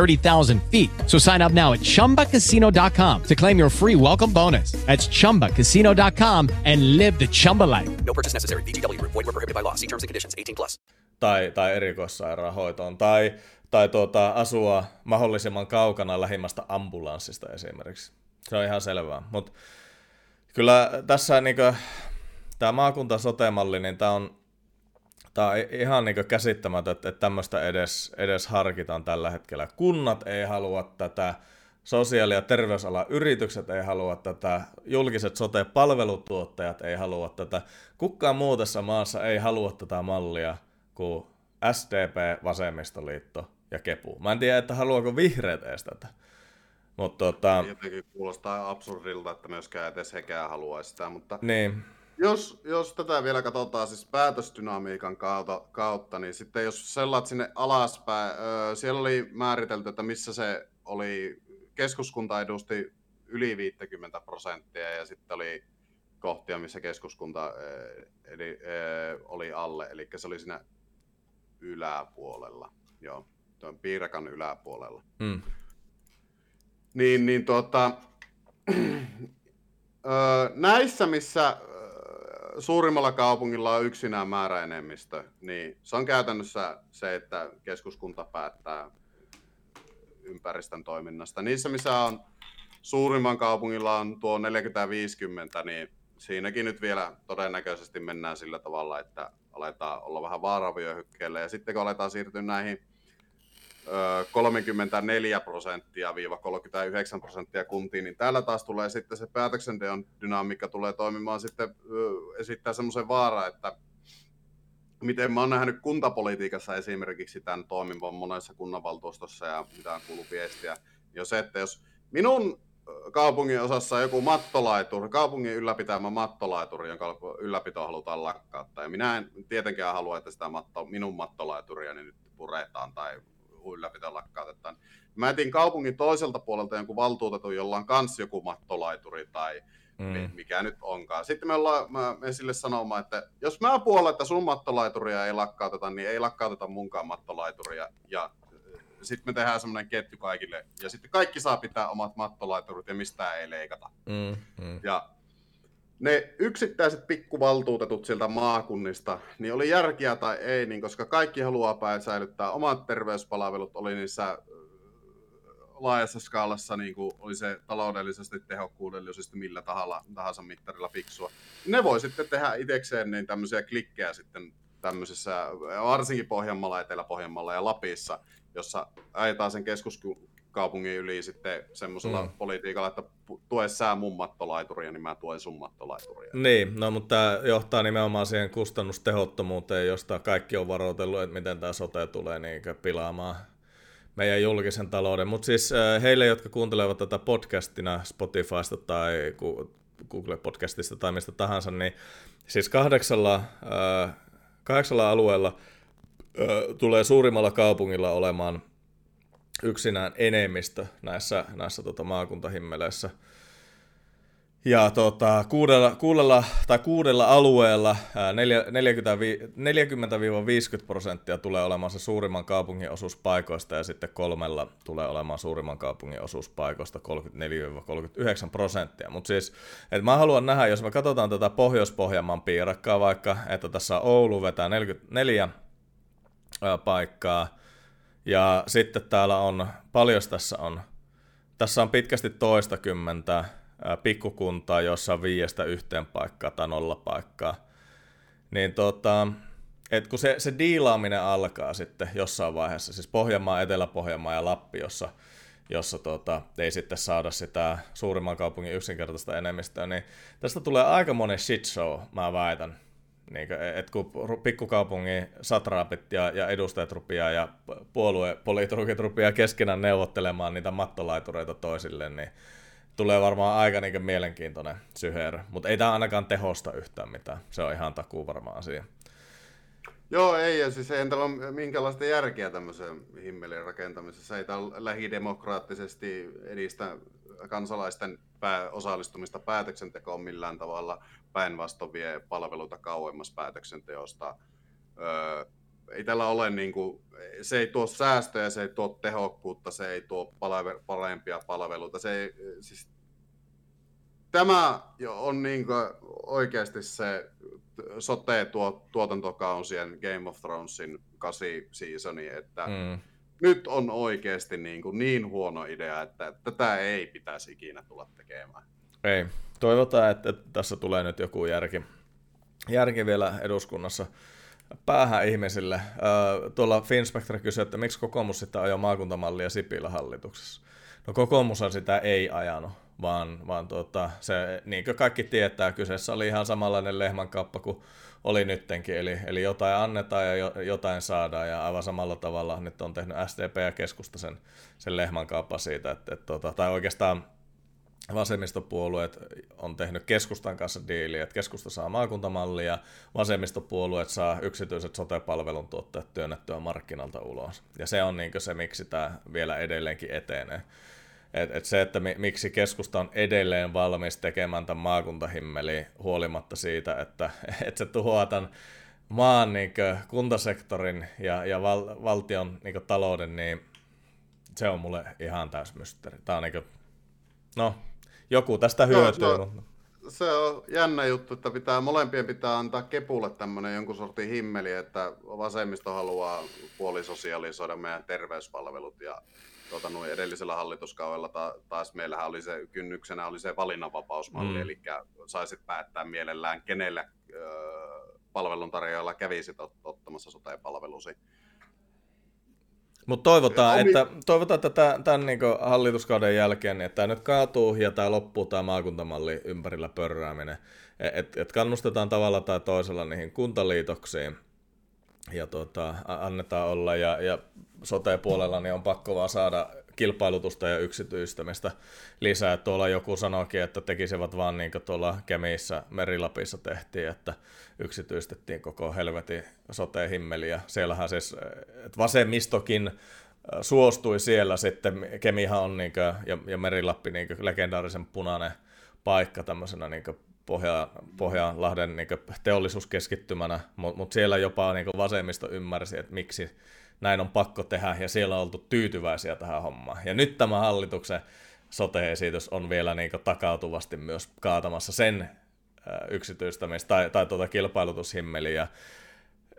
[SPEAKER 6] 30,000 feet. So sign up now at chumbacasino.com to claim your free welcome bonus. That's chumbacasino.com and live the Chumba life.
[SPEAKER 7] No purchase necessary. VGW Group. Void were prohibited by law. See terms and conditions. 18 plus.
[SPEAKER 1] Tai, tai erikoissairaanhoitoon. Tai, tai tuota, asua mahdollisimman kaukana lähimmästä ambulanssista esimerkiksi. Se on ihan selvää. Mutta kyllä tässä niin tämä maakunta sote-malli, niin tämä on, tää on ihan niin käsittämätöntä, että, että tämmöistä edes, edes harkitaan tällä hetkellä. Kunnat ei halua tätä, sosiaali- ja terveysalan yritykset ei halua tätä, julkiset sote-palvelutuottajat ei halua tätä, kukaan muu tässä maassa ei halua tätä mallia kuin SDP, Vasemmistoliitto ja Kepu. Mä en tiedä, että haluaako vihreät edes tätä. Mutta tota...
[SPEAKER 2] Jotenkin kuulostaa absurdilta, että myöskään edes hekään haluaisi sitä, mutta
[SPEAKER 1] Niin.
[SPEAKER 2] Jos, jos tätä vielä katsotaan siis päätösdynamiikan kautta, kautta niin sitten jos sellaat sinne alaspäin, öö, siellä oli määritelty, että missä se oli, keskuskunta edusti yli 50 prosenttia ja sitten oli kohtia, missä keskuskunta eli, öö, oli alle, eli se oli siinä yläpuolella, joo, tuon piirakan yläpuolella.
[SPEAKER 1] Mm.
[SPEAKER 2] Niin, niin tuota, öö, näissä, missä suurimmalla kaupungilla on yksinään määräenemmistö, niin se on käytännössä se, että keskuskunta päättää ympäristön toiminnasta. Niissä, missä on suurimman kaupungilla on tuo 40-50, niin siinäkin nyt vielä todennäköisesti mennään sillä tavalla, että aletaan olla vähän vaaravyöhykkeellä. Ja sitten kun aletaan siirtyä näihin 34 prosenttia viiva 39 prosenttia kuntiin, niin täällä taas tulee sitten se päätöksenteon dynamiikka tulee toimimaan sitten esittää semmoisen vaara, että miten mä oon nähnyt kuntapolitiikassa esimerkiksi tämän toimivan monessa kunnanvaltuustossa ja mitä on kuullut viestiä, niin on se, että jos minun kaupungin osassa joku mattolaituri, kaupungin ylläpitämä mattolaituri, jonka ylläpito halutaan lakkauttaa, ja minä en tietenkään halua, että sitä matto, minun mattolaituria niin nyt puretaan tai ylläpito lakkautetaan. Mä etin kaupungin toiselta puolelta jonkun valtuutetun, jolla on kans joku mattolaituri tai mm. mikä nyt onkaan. Sitten me ollaan mä menen sille sanomaan, että jos mä puolen, että sun mattolaituria ei lakkauteta, niin ei lakkauteta munkaan mattolaituria. Ja sitten me tehdään semmoinen ketju kaikille. Ja sitten kaikki saa pitää omat mattolaiturit ja mistään ei leikata.
[SPEAKER 1] Mm, mm.
[SPEAKER 2] Ja ne yksittäiset pikkuvaltuutetut sieltä maakunnista, niin oli järkiä tai ei, niin koska kaikki haluaa päin säilyttää omat terveyspalvelut, oli niissä laajassa skaalassa niin kuin oli se taloudellisesti, tehokkuudellisesti millä tahansa, tahansa mittarilla fiksua. Ne voi sitten tehdä itsekseen niin tämmöisiä klikkejä sitten tämmöisessä, varsinkin Pohjanmaalla, Etelä-Pohjanmaalla ja Lapissa, jossa ajetaan sen keskuskaupungin yli sitten semmoisella
[SPEAKER 1] Mm.
[SPEAKER 2] politiikalla, että tue sä mun mattolaituria, niin mä tuen sun mattolaituria.
[SPEAKER 1] Niin, no mutta tämä johtaa nimenomaan siihen kustannustehottomuuteen, josta kaikki on varoitellut, että miten tämä sote tulee niin pilaamaan meidän julkisen talouden. Mutta siis äh, heille, jotka kuuntelevat tätä podcastina Spotifysta tai Gu- Google-podcastista tai mistä tahansa, niin siis kahdeksalla, äh, kahdeksalla alueella äh, tulee suurimmalla kaupungilla olemaan yksinään enemmistö näissä, näissä tota, maakuntahimmeleissä. Ja tota, kuudella, kuudella, tai kuudella alueella ää, neljä- 40-50 prosenttia tulee olemaan se suurimman kaupungin osuus paikoista ja sitten kolmella tulee olemaan suurimman kaupungin osuus paikoista 34-39 prosenttia. Mutta siis, että mä haluan nähdä, jos me katsotaan tätä Pohjois-Pohjanmaan piirakkaa vaikka, että tässä Oulu vetää 44 ää, paikkaa ja sitten täällä on, paljon tässä on, tässä on pitkästi toista kymmentä ää, pikkukuntaa, jossa on viiestä yhteen paikkaa tai nolla paikkaa. Niin tota, Et kun se, se diilaaminen alkaa sitten jossain vaiheessa, siis Pohjanmaa, Etelä-Pohjanmaa ja Lappi, jossa, jossa tota, ei sitten saada sitä suurimman kaupungin yksinkertaista enemmistöä, niin tästä tulee aika monen shit show, mä väitän. Niin, että kun pikkukaupungin satraapit ja, ja edustajat rupeaa ja puoluepoliiturukit rupeaa keskenään neuvottelemaan niitä mattolaitureita toisille, niin tulee varmaan aika niin mielenkiintoinen syher. Mutta ei tämä ainakaan tehosta yhtään mitään. Se on ihan takuu varmaan asia.
[SPEAKER 2] Joo, ei, ja siis ei ole minkäänlaista järkeä tämmöisen himmelin rakentamisessa. Ei tämä lähidemokraattisesti edistä kansalaisten pää, osallistumista päätöksentekoon millään tavalla. Päinvastoin vie palveluita kauemmas päätöksenteosta. Öö, ei tällä ole, niin kuin, se ei tuo säästöjä, se ei tuo tehokkuutta, se ei tuo parempia palveluita. Se ei, siis, tämä on niin kuin oikeasti se sote tuo, tuotantokausien Game of Thronesin kasi seasoni, että mm. nyt on oikeasti niin, kuin niin huono idea, että tätä ei pitäisi ikinä tulla tekemään.
[SPEAKER 1] Ei. Toivotaan, että tässä tulee nyt joku järki, järki vielä eduskunnassa päähän ihmisille. Tuolla Finspector kysyi, että miksi kokoomus sitten ajoi maakuntamallia Sipilä hallituksessa. No kokoomushan sitä ei ajanut, vaan, vaan tuota, se, niin kuin kaikki tietää, kyseessä oli ihan samanlainen lehmänkauppa kuin oli nyttenkin, eli, eli jotain annetaan ja jotain saadaan, ja aivan samalla tavalla nyt on tehnyt SDP ja keskusta sen, sen lehmänkauppa siitä, että, että, että, tai oikeastaan vasemmistopuolueet on tehnyt keskustan kanssa diiliä, että keskusta saa maakuntamallia, vasemmistopuolueet saa yksityiset sote-palvelun tuottajat työnnettyä markkinalta ulos. Ja se on niin se, miksi tämä vielä edelleenkin etenee. Et, et se, että mi, miksi keskusta on edelleen valmis tekemään tämän maakuntahimmeli huolimatta siitä, että, että se tuhoaa tämän maan niin kuntasektorin ja, ja val, valtion niin talouden, niin se on mulle ihan täys mysteeri. Tämä on niin kuin, no, joku tästä hyötyy. No, no,
[SPEAKER 2] se on jännä juttu, että pitää, molempien pitää antaa kepulle tämmöinen jonkun sortin himmeli, että vasemmisto haluaa puolisosialisoida meidän terveyspalvelut ja tuota, noin edellisellä hallituskaudella ta, taas meillähän oli se kynnyksenä oli se valinnanvapausmalli, mm. eli saisit päättää mielellään, kenelle ö, palveluntarjoajalla kävisit ottamassa sote-palvelusi.
[SPEAKER 1] Mutta toivotaan, Omi... että, toivotaan, että tämän, tämän niin hallituskauden jälkeen niin että tämä nyt kaatuu ja tämä loppuu tämä maakuntamalli ympärillä pörrääminen. Että et kannustetaan tavalla tai toisella niihin kuntaliitoksiin ja tota, annetaan olla. Ja, ja sote-puolella niin on pakko vaan saada kilpailutusta ja yksityistämistä lisää. Tuolla joku sanoikin, että tekisivät vaan niin kuin tuolla Kemiissä, Merilapissa tehtiin, että yksityistettiin koko helvetin sote-himmeli. Ja siellähän siis, että vasemmistokin äh, suostui siellä sitten, Kemihan on niin kuin, ja, ja Merilappi niin legendaarisen punainen paikka tämmöisenä niin Pohja, Pohjanlahden niin teollisuuskeskittymänä, mutta mut siellä jopa niin vasemmisto ymmärsi, että miksi näin on pakko tehdä, ja siellä on oltu tyytyväisiä tähän hommaan. Ja nyt tämä hallituksen sote-esitys on vielä niin takautuvasti myös kaatamassa sen yksityistämistä tai, tai tuota kilpailutushimmeliä.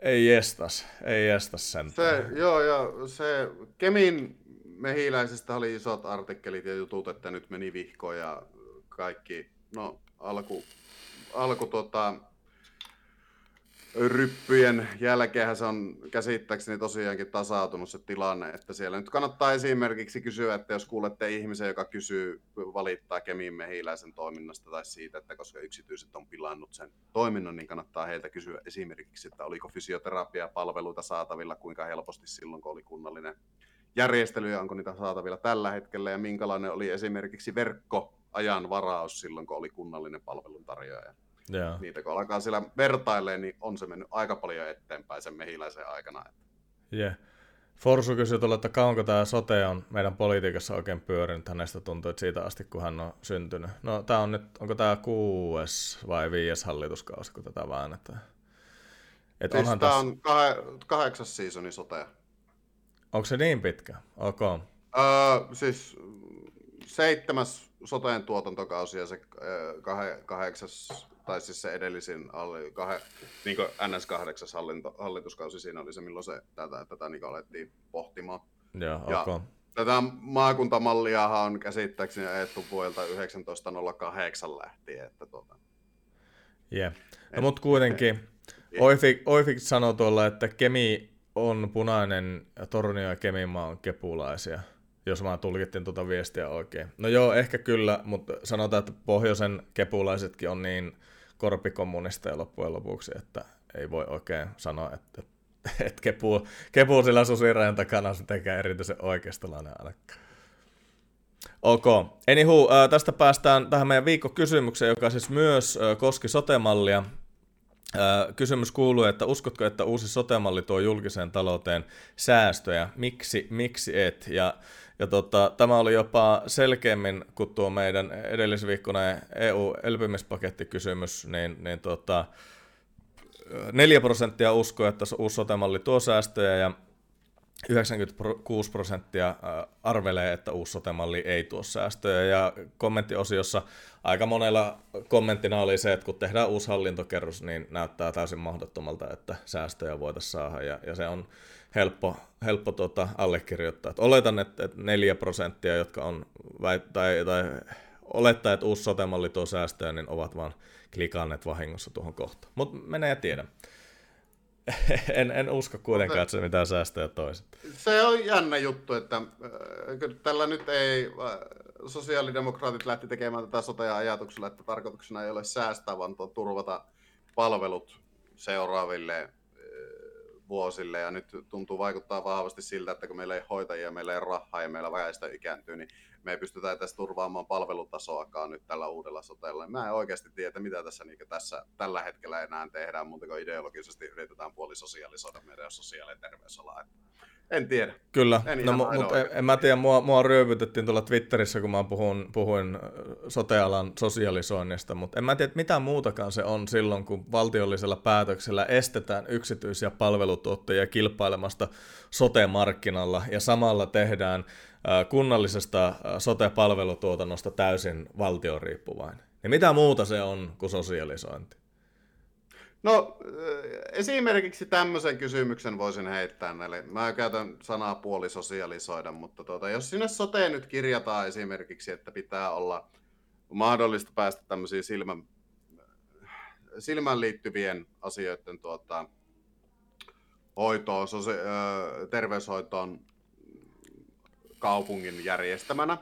[SPEAKER 1] Ei jestas, ei jestas sen.
[SPEAKER 2] Se, joo, ja se Kemin mehiläisestä oli isot artikkelit ja jutut, että nyt meni vihko ja kaikki. No, alku, alku tota, ryppyjen jälkeen se on käsittääkseni tosiaankin tasautunut se tilanne, että siellä nyt kannattaa esimerkiksi kysyä, että jos kuulette ihmisen, joka kysyy, valittaa Kemin mehiläisen toiminnasta tai siitä, että koska yksityiset on pilannut sen toiminnon, niin kannattaa heiltä kysyä esimerkiksi, että oliko fysioterapiapalveluita saatavilla, kuinka helposti silloin, kun oli kunnallinen järjestely ja onko niitä saatavilla tällä hetkellä ja minkälainen oli esimerkiksi verkkoajan varaus silloin, kun oli kunnallinen palveluntarjoaja.
[SPEAKER 1] Yeah.
[SPEAKER 2] Niitä kun alkaa siellä vertailemaan, niin on se mennyt aika paljon eteenpäin sen mehiläisen aikana.
[SPEAKER 1] Yeah. Forsu kysyi tuolla, että kauanko tämä sote on meidän politiikassa oikein pyörinyt. Hänestä tuntuu, että siitä asti, kun hän on syntynyt. No tämä on nyt, onko tämä kuudes vai viides hallituskausi, kun tätä väännetään?
[SPEAKER 2] Et siis onhan tämä tässä... on kah- kahdeksas seasoni sote.
[SPEAKER 1] Onko se niin pitkä? Ok. Öö,
[SPEAKER 2] siis seitsemäs soteen tuotantokausi ja se kah- kahdeksas tai siis se edellisin oli kah, niin NS8 hallinto, hallituskausi siinä oli se, milloin se tätä, tätä niin alettiin pohtimaan.
[SPEAKER 1] Ja, ja okay.
[SPEAKER 2] Tätä maakuntamallia on käsittääkseni ajettu vuodelta 1908 lähtien. Että tuota.
[SPEAKER 1] Yeah. No, mutta kuitenkin Oifik, Oifik sanoi tuolla, että Kemi on punainen ja Tornio ja Kemimaa on kepulaisia, jos mä tulkittiin tuota viestiä oikein. No joo, ehkä kyllä, mutta sanotaan, että pohjoisen kepulaisetkin on niin korpikommunisteja loppujen lopuksi, että ei voi oikein sanoa, että, että kepu, kepu sillä susirajan takana on mitenkään erityisen oikeistolainen ainakaan. Ok. Anywho, tästä päästään tähän meidän viikkokysymykseen, joka siis myös koski sotemallia. Kysymys kuuluu, että uskotko, että uusi sotemalli tuo julkiseen talouteen säästöjä? Miksi, miksi et? Ja, ja tota, tämä oli jopa selkeämmin kuin tuo meidän edellisviikkoinen EU-elpymispakettikysymys, niin, niin tota, 4 prosenttia uskoo, että uusi sotemalli tuo säästöjä ja 96 prosenttia arvelee, että uusi sotemalli ei tuo säästöjä. Ja kommenttiosiossa aika monella kommenttina oli se, että kun tehdään uusi hallintokerros, niin näyttää täysin mahdottomalta, että säästöjä voitaisiin saada. Ja, ja se on helppo, helppo tuota, allekirjoittaa. Et oletan, että, että 4 prosenttia, jotka on väit- tai, tai olettaa, että uusi sotemalli tuo säästöjä, niin ovat vaan klikanneet vahingossa tuohon kohtaan. Mutta menee ja tiedä. en, en usko kuitenkaan, että se mitään säästöjä toiset.
[SPEAKER 2] Se on jännä juttu, että äh, tällä nyt ei, äh, sosiaalidemokraatit lähti tekemään tätä sotea ajatuksella, että tarkoituksena ei ole säästää, vaan turvata palvelut seuraaville vuosille. Ja nyt tuntuu vaikuttaa vahvasti siltä, että kun meillä ei hoitajia, meillä ei rahaa ja meillä väestö ikääntyy, niin me ei pystytä tässä turvaamaan palvelutasoakaan nyt tällä uudella sotella. Mä en oikeasti tiedä, mitä tässä, niin tässä tällä hetkellä enää tehdään, mutta kuin ideologisesti yritetään puolisosiaalisoida meidän sosiaali- ja terveysalaa. En tiedä.
[SPEAKER 1] Kyllä,
[SPEAKER 2] en
[SPEAKER 1] no, mutta en, en mä tiedä, mua, mua ryöpytettiin tuolla Twitterissä, kun mä puhuin, puhuin sotealan sosialisoinnista, mutta en mä tiedä, mitä muutakaan se on silloin, kun valtiollisella päätöksellä estetään yksityisiä palvelutuottajia kilpailemasta sote-markkinalla ja samalla tehdään kunnallisesta sote-palvelutuotannosta täysin valtioriippuvainen. Ja mitä muuta se on kuin sosialisointi?
[SPEAKER 2] No esimerkiksi tämmöisen kysymyksen voisin heittää näille. Mä käytän sanaa puolisosialisoida, mutta tuota, jos sinne soteen nyt kirjataan esimerkiksi, että pitää olla mahdollista päästä tämmöisiin silmän, silmään liittyvien asioiden tuota, hoitoon, sosia- terveyshoitoon kaupungin järjestämänä,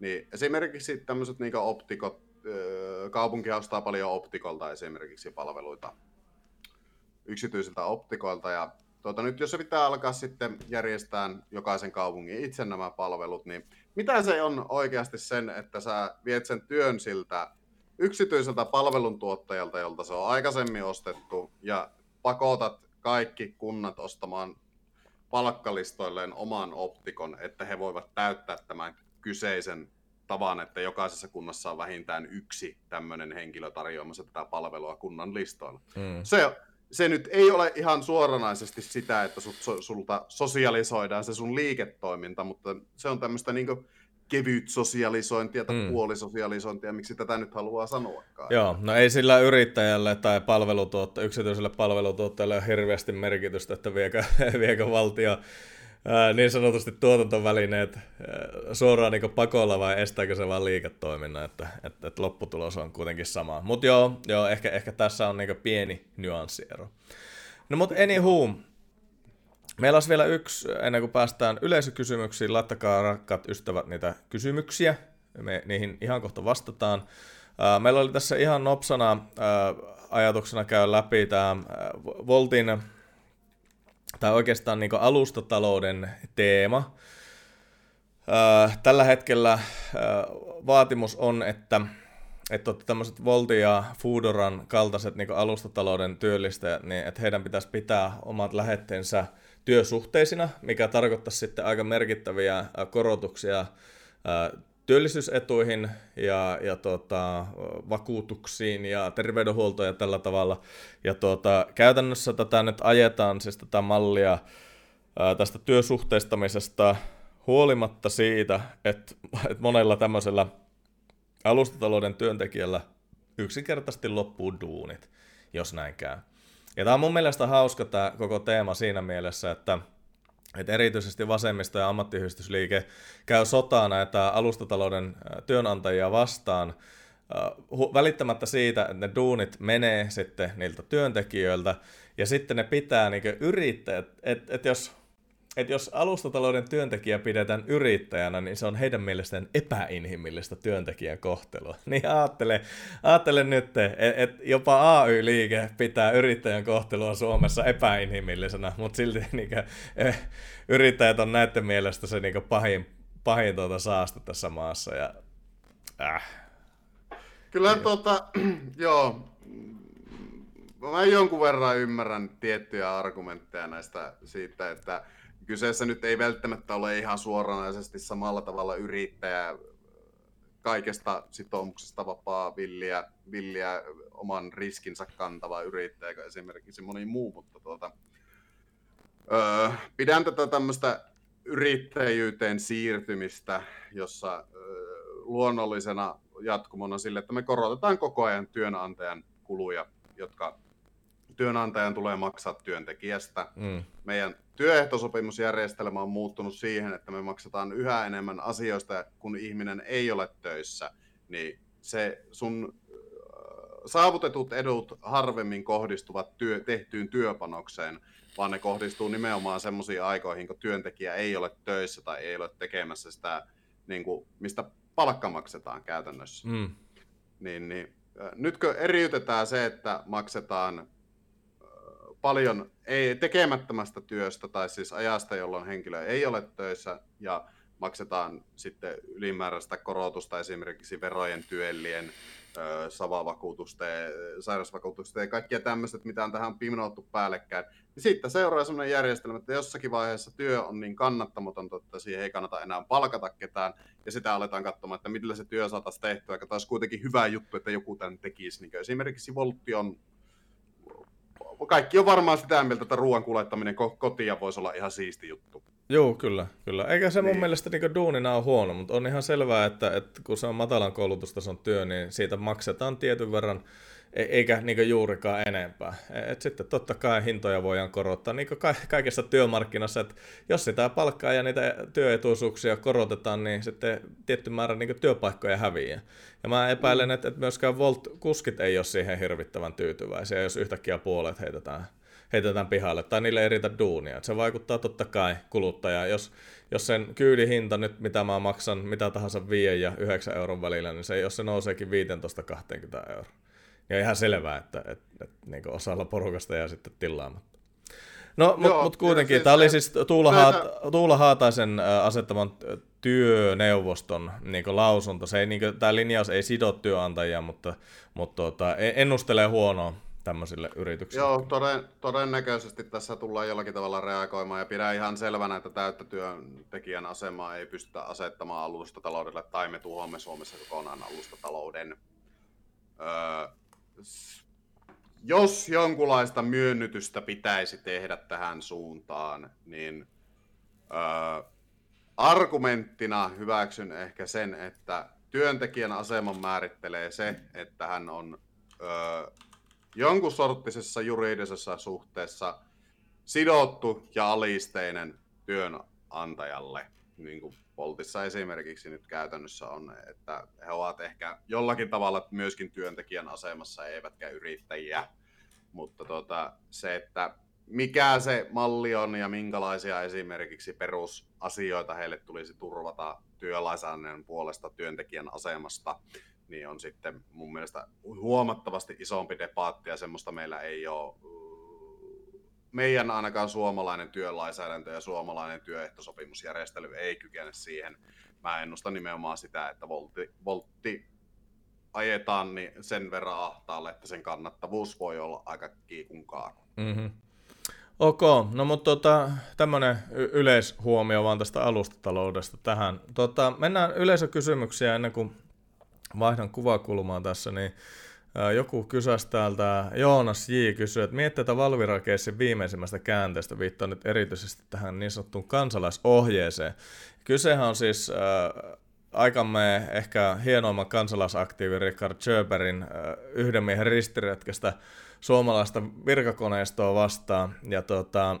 [SPEAKER 2] niin esimerkiksi tämmöiset niin optikot, kaupunki ostaa paljon optikolta esimerkiksi palveluita yksityisiltä optikoilta ja tuota, nyt jos se pitää alkaa sitten järjestää jokaisen kaupungin itse nämä palvelut, niin mitä se on oikeasti sen, että sä viet sen työn siltä yksityiseltä palveluntuottajalta, jolta se on aikaisemmin ostettu, ja pakotat kaikki kunnat ostamaan palkkalistoilleen oman optikon, että he voivat täyttää tämän kyseisen tavan, että jokaisessa kunnassa on vähintään yksi tämmöinen henkilö tarjoamassa tätä palvelua kunnan listoilla. Mm. Se, se nyt ei ole ihan suoranaisesti sitä, että sut, sulta sosialisoidaan se sun liiketoiminta, mutta se on tämmöistä niin kevyt sosialisointia tai mm. puolisosialisointia, miksi tätä nyt haluaa sanoakaan.
[SPEAKER 1] Joo, no ei sillä yrittäjälle tai palvelutuotta, yksityiselle palvelutuottajalle ole hirveästi merkitystä, että viekö, viekö valtio ää, niin sanotusti tuotantovälineet ää, suoraan niin pakolla vai estääkö se vaan liiketoiminnan, että, että, että lopputulos on kuitenkin sama. Mutta joo, joo ehkä, ehkä tässä on niin pieni nyanssiero. No mutta anywho, Meillä olisi vielä yksi, ennen kuin päästään yleisökysymyksiin, laittakaa rakkaat ystävät niitä kysymyksiä, me niihin ihan kohta vastataan. Meillä oli tässä ihan nopsana ajatuksena käydä läpi tämä Voltin, tai oikeastaan niin alustatalouden teema. Tällä hetkellä vaatimus on, että että tämmöiset Volti ja Foodoran kaltaiset niin alustatalouden työllistäjät, niin että heidän pitäisi pitää omat lähetteensä työsuhteisina, mikä tarkoittaa sitten aika merkittäviä korotuksia työllisyysetuihin ja, ja tota, vakuutuksiin ja terveydenhuoltoon ja tällä tavalla. Ja tota, käytännössä tätä nyt ajetaan, siis tätä mallia ää, tästä työsuhteistamisesta huolimatta siitä, että, että monella tämmöisellä alustatalouden työntekijällä yksinkertaisesti loppuu duunit, jos näin käy. Ja tämä on mun mielestä hauska tämä koko teema siinä mielessä, että, että erityisesti vasemmisto- ja ammattiyhdistysliike käy sotaa näitä alustatalouden työnantajia vastaan välittämättä siitä, että ne duunit menee sitten niiltä työntekijöiltä, ja sitten ne pitää niin yrittäjät, että et jos että jos alustatalouden työntekijä pidetään yrittäjänä, niin se on heidän mielestään epäinhimillistä työntekijän kohtelua. Niin ajattele, ajattele nyt, että et jopa AY-liike pitää yrittäjän kohtelua Suomessa epäinhimillisenä, mutta silti niin kuin, eh, yrittäjät on näiden mielestä se niin pahin, pahin tuota saaste tässä maassa. Ja, äh.
[SPEAKER 2] Kyllä tuota, joo, mä jonkun verran ymmärrän tiettyjä argumentteja näistä siitä, että kyseessä nyt ei välttämättä ole ihan suoranaisesti samalla tavalla yrittäjä kaikesta sitoumuksesta vapaa villiä, villiä oman riskinsä kantava yrittäjä kuin esimerkiksi moni muu, mutta tuota, öö, pidän tätä tämmöistä yrittäjyyteen siirtymistä, jossa öö, luonnollisena jatkumona sille, että me korotetaan koko ajan työnantajan kuluja, jotka työnantajan tulee maksaa työntekijästä. Mm. Meidän työehtosopimusjärjestelmä on muuttunut siihen, että me maksetaan yhä enemmän asioista, kun ihminen ei ole töissä, niin se sun saavutetut edut harvemmin kohdistuvat työ, tehtyyn työpanokseen, vaan ne kohdistuu nimenomaan semmoisiin aikoihin, kun työntekijä ei ole töissä tai ei ole tekemässä sitä, niin kuin, mistä palkka maksetaan käytännössä. Mm. Niin, niin, nytkö eriytetään se, että maksetaan paljon ei, tekemättömästä työstä tai siis ajasta, jolloin henkilö ei ole töissä ja maksetaan sitten ylimääräistä korotusta esimerkiksi verojen, työllien, savavakuutusten, sairausvakuutusten ja kaikkia tämmöiset, mitä on tähän pimnouttu päällekkäin. Niin sitten seuraa sellainen järjestelmä, että jossakin vaiheessa työ on niin kannattamatonta, että siihen ei kannata enää palkata ketään, ja sitä aletaan katsomaan, että millä se työ saataisiin tehtyä, joka taas kuitenkin hyvä juttu, että joku tämän tekisi. Niin esimerkiksi Voltti on kaikki on varmaan sitä mieltä, että ruoan kuljettaminen kotiin voisi olla ihan siisti juttu.
[SPEAKER 1] Joo, kyllä, kyllä. Eikä se niin. mun mielestä niin duunina ole huono, mutta on ihan selvää, että, että kun se on matalan koulutustason työ, niin siitä maksetaan tietyn verran E- eikä niin juurikaan enempää. E- et sitten totta kai hintoja voidaan korottaa niin ka- kaikessa työmarkkinassa, että jos sitä palkkaa ja niitä työetuisuuksia korotetaan, niin sitten tietty määrä niin työpaikkoja häviää. Ja mä epäilen, että, että myöskään Volt-kuskit ei ole siihen hirvittävän tyytyväisiä, jos yhtäkkiä puolet heitetään, heitetään pihalle, tai niille ei riitä duunia. Et se vaikuttaa totta kai kuluttajaan. Jos, jos sen kyylihinta nyt, mitä mä maksan, mitä tahansa 5 ja 9 euron välillä, niin se, jos se nouseekin 15-20 euroa ja ihan selvää, että, että, että, että niin osalla porukasta jää sitten tilaamatta. No, mutta mut kuitenkin, siis tämä oli siis Tuula, Haata, Tuula Haataisen asettaman työneuvoston niin lausunto. Se ei, niin kuin, tämä linjaus ei sido työnantajia, mutta, mutta tuota, ennustelee huonoa tämmöisille yrityksille.
[SPEAKER 2] Joo, toden, todennäköisesti tässä tullaan jollakin tavalla reagoimaan ja pidän ihan selvänä, että täyttä työntekijän asemaa ei pystytä asettamaan alustataloudelle tai me tuhoamme Suomessa kokonaan alustatalouden. Öö, jos jonkunlaista myönnytystä pitäisi tehdä tähän suuntaan, niin ö, argumenttina hyväksyn ehkä sen, että työntekijän aseman määrittelee se, että hän on ö, jonkun sorttisessa juridisessa suhteessa sidottu ja alisteinen työnantajalle, niin kuin Voltissa esimerkiksi nyt käytännössä on, että he ovat ehkä jollakin tavalla myöskin työntekijän asemassa, eivätkä yrittäjiä. Mutta tota, se, että mikä se malli on ja minkälaisia esimerkiksi perusasioita heille tulisi turvata työlainsäädännön puolesta työntekijän asemasta, niin on sitten mun mielestä huomattavasti isompi debaatti ja semmoista meillä ei ole meidän ainakaan suomalainen työlainsäädäntö ja suomalainen työehtosopimusjärjestely ei kykene siihen. Mä ennustan nimenomaan sitä, että voltti, voltti ajetaan niin sen verran ahtaalle, että sen kannattavuus voi olla aika kiikun.
[SPEAKER 1] Mm-hmm. Ok, no mutta tota, tämmöinen y- yleishuomio vaan tästä alustataloudesta tähän. Tota, mennään yleisökysymyksiä ennen kuin vaihdan kuvakulmaa tässä, niin joku kysäsi täältä, Joonas J. kysyy, että miettii tätä valvira viimeisimmästä käänteestä, viittaa nyt erityisesti tähän niin sanottuun kansalaisohjeeseen. Kysehän on siis äh, aikamme ehkä hienoimman kansalaisaktiivin Richard Schöberin äh, yhden miehen ristiretkestä suomalaista virkakoneistoa vastaan. Ja tota,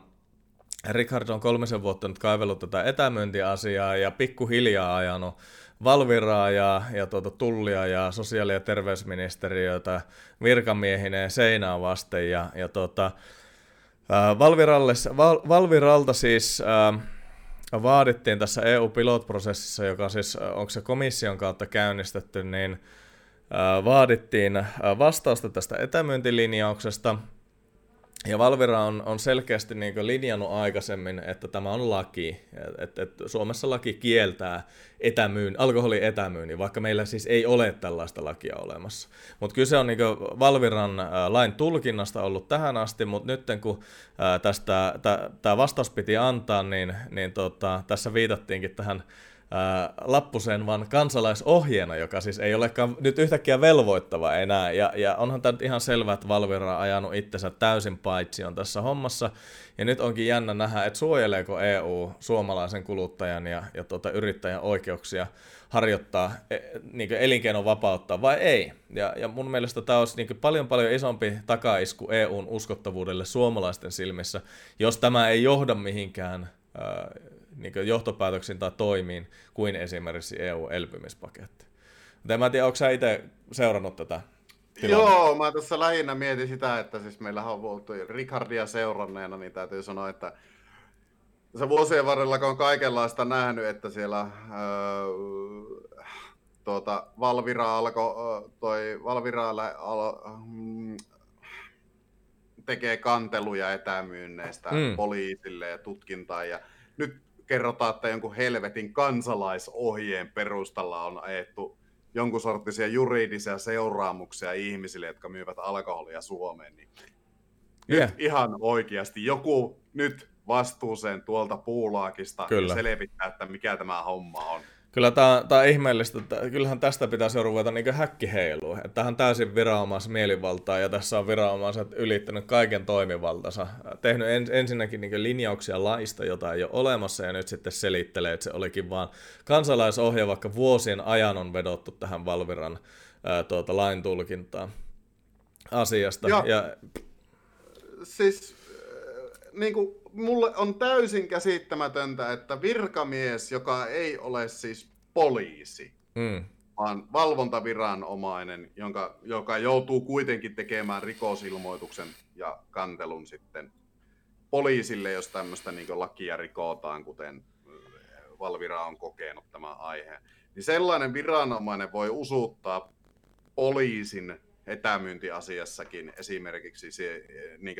[SPEAKER 1] Richard on kolmisen vuotta nyt kaivellut tätä etämyyntiasiaa ja pikkuhiljaa ajanut Valviraa ja, ja tuota, Tullia ja sosiaali- ja terveysministeriötä virkamiehineen seinään vasten. Ja, ja tuota, Valviralle, Val, Valviralta siis ää, vaadittiin tässä EU-pilotprosessissa, joka siis onko se komission kautta käynnistetty, niin vaadittiin vastausta tästä etämyyntilinjauksesta – ja Valvira on, on selkeästi niin linjannut aikaisemmin, että tämä on laki, että et Suomessa laki kieltää etämyyn, alkoholin etämyynnin, vaikka meillä siis ei ole tällaista lakia olemassa. Mutta kyse on niin Valviran ä, lain tulkinnasta ollut tähän asti, mutta nyt kun tästä tämä vastaus piti antaa, niin, niin tota, tässä viitattiinkin tähän Lappusen vaan kansalaisohjeena, joka siis ei olekaan nyt yhtäkkiä velvoittava enää. Ja, ja onhan tämä ihan selvää, että Valvira on ajanut itsensä täysin paitsi on tässä hommassa. Ja nyt onkin jännä nähdä, että suojeleeko EU suomalaisen kuluttajan ja, ja tuota, yrittäjän oikeuksia harjoittaa e, niin elinkeinon vapautta vai ei. Ja, ja mun mielestä tämä olisi niin paljon paljon isompi takaisku EUn uskottavuudelle suomalaisten silmissä, jos tämä ei johda mihinkään niin johtopäätöksiin tai toimiin kuin esimerkiksi EU-elpymispaketti. Mutta en mä tiedä, onko sä itse seurannut tätä
[SPEAKER 2] tilannetta? Joo, mä tässä lähinnä mietin sitä, että siis meillä on ollut Ricardia seuranneena, niin täytyy sanoa, että se vuosien varrella, kun on kaikenlaista nähnyt, että siellä öö, tuota, Valvira alkoi, toi Valvira alo, mm, tekee kanteluja etämyynneistä mm. poliisille ja tutkintaan, ja nyt kerrotaan, että jonkun helvetin kansalaisohjeen perustalla on ajettu jonkun sorttisia juridisia seuraamuksia ihmisille, jotka myyvät alkoholia Suomeen. Niin yeah. Nyt ihan oikeasti joku nyt vastuuseen tuolta puulaakista Kyllä. ja selvittää, että mikä tämä homma on.
[SPEAKER 1] Kyllä tämä, tämä on ihmeellistä, että kyllähän tästä pitäisi ruveta niin häkkiheiluun. Että tähän täysin mielivaltaa ja tässä on viranomaiset ylittänyt kaiken toimivaltansa. Tehnyt ens, ensinnäkin niin linjauksia laista, jota ei ole olemassa ja nyt sitten selittelee, että se olikin vaan kansalaisohje, vaikka vuosien ajan on vedottu tähän Valviran ää, tuota, lain tulkintaan asiasta. Ja, ja...
[SPEAKER 2] Siis niin kuin mulle on täysin käsittämätöntä, että virkamies, joka ei ole siis poliisi, mm. vaan valvontaviranomainen, jonka, joka joutuu kuitenkin tekemään rikosilmoituksen ja kantelun sitten poliisille, jos tämmöistä niin lakia rikotaan, kuten Valvira on kokenut tämä aihe, niin sellainen viranomainen voi usuttaa poliisin etämyyntiasiassakin esimerkiksi se, niin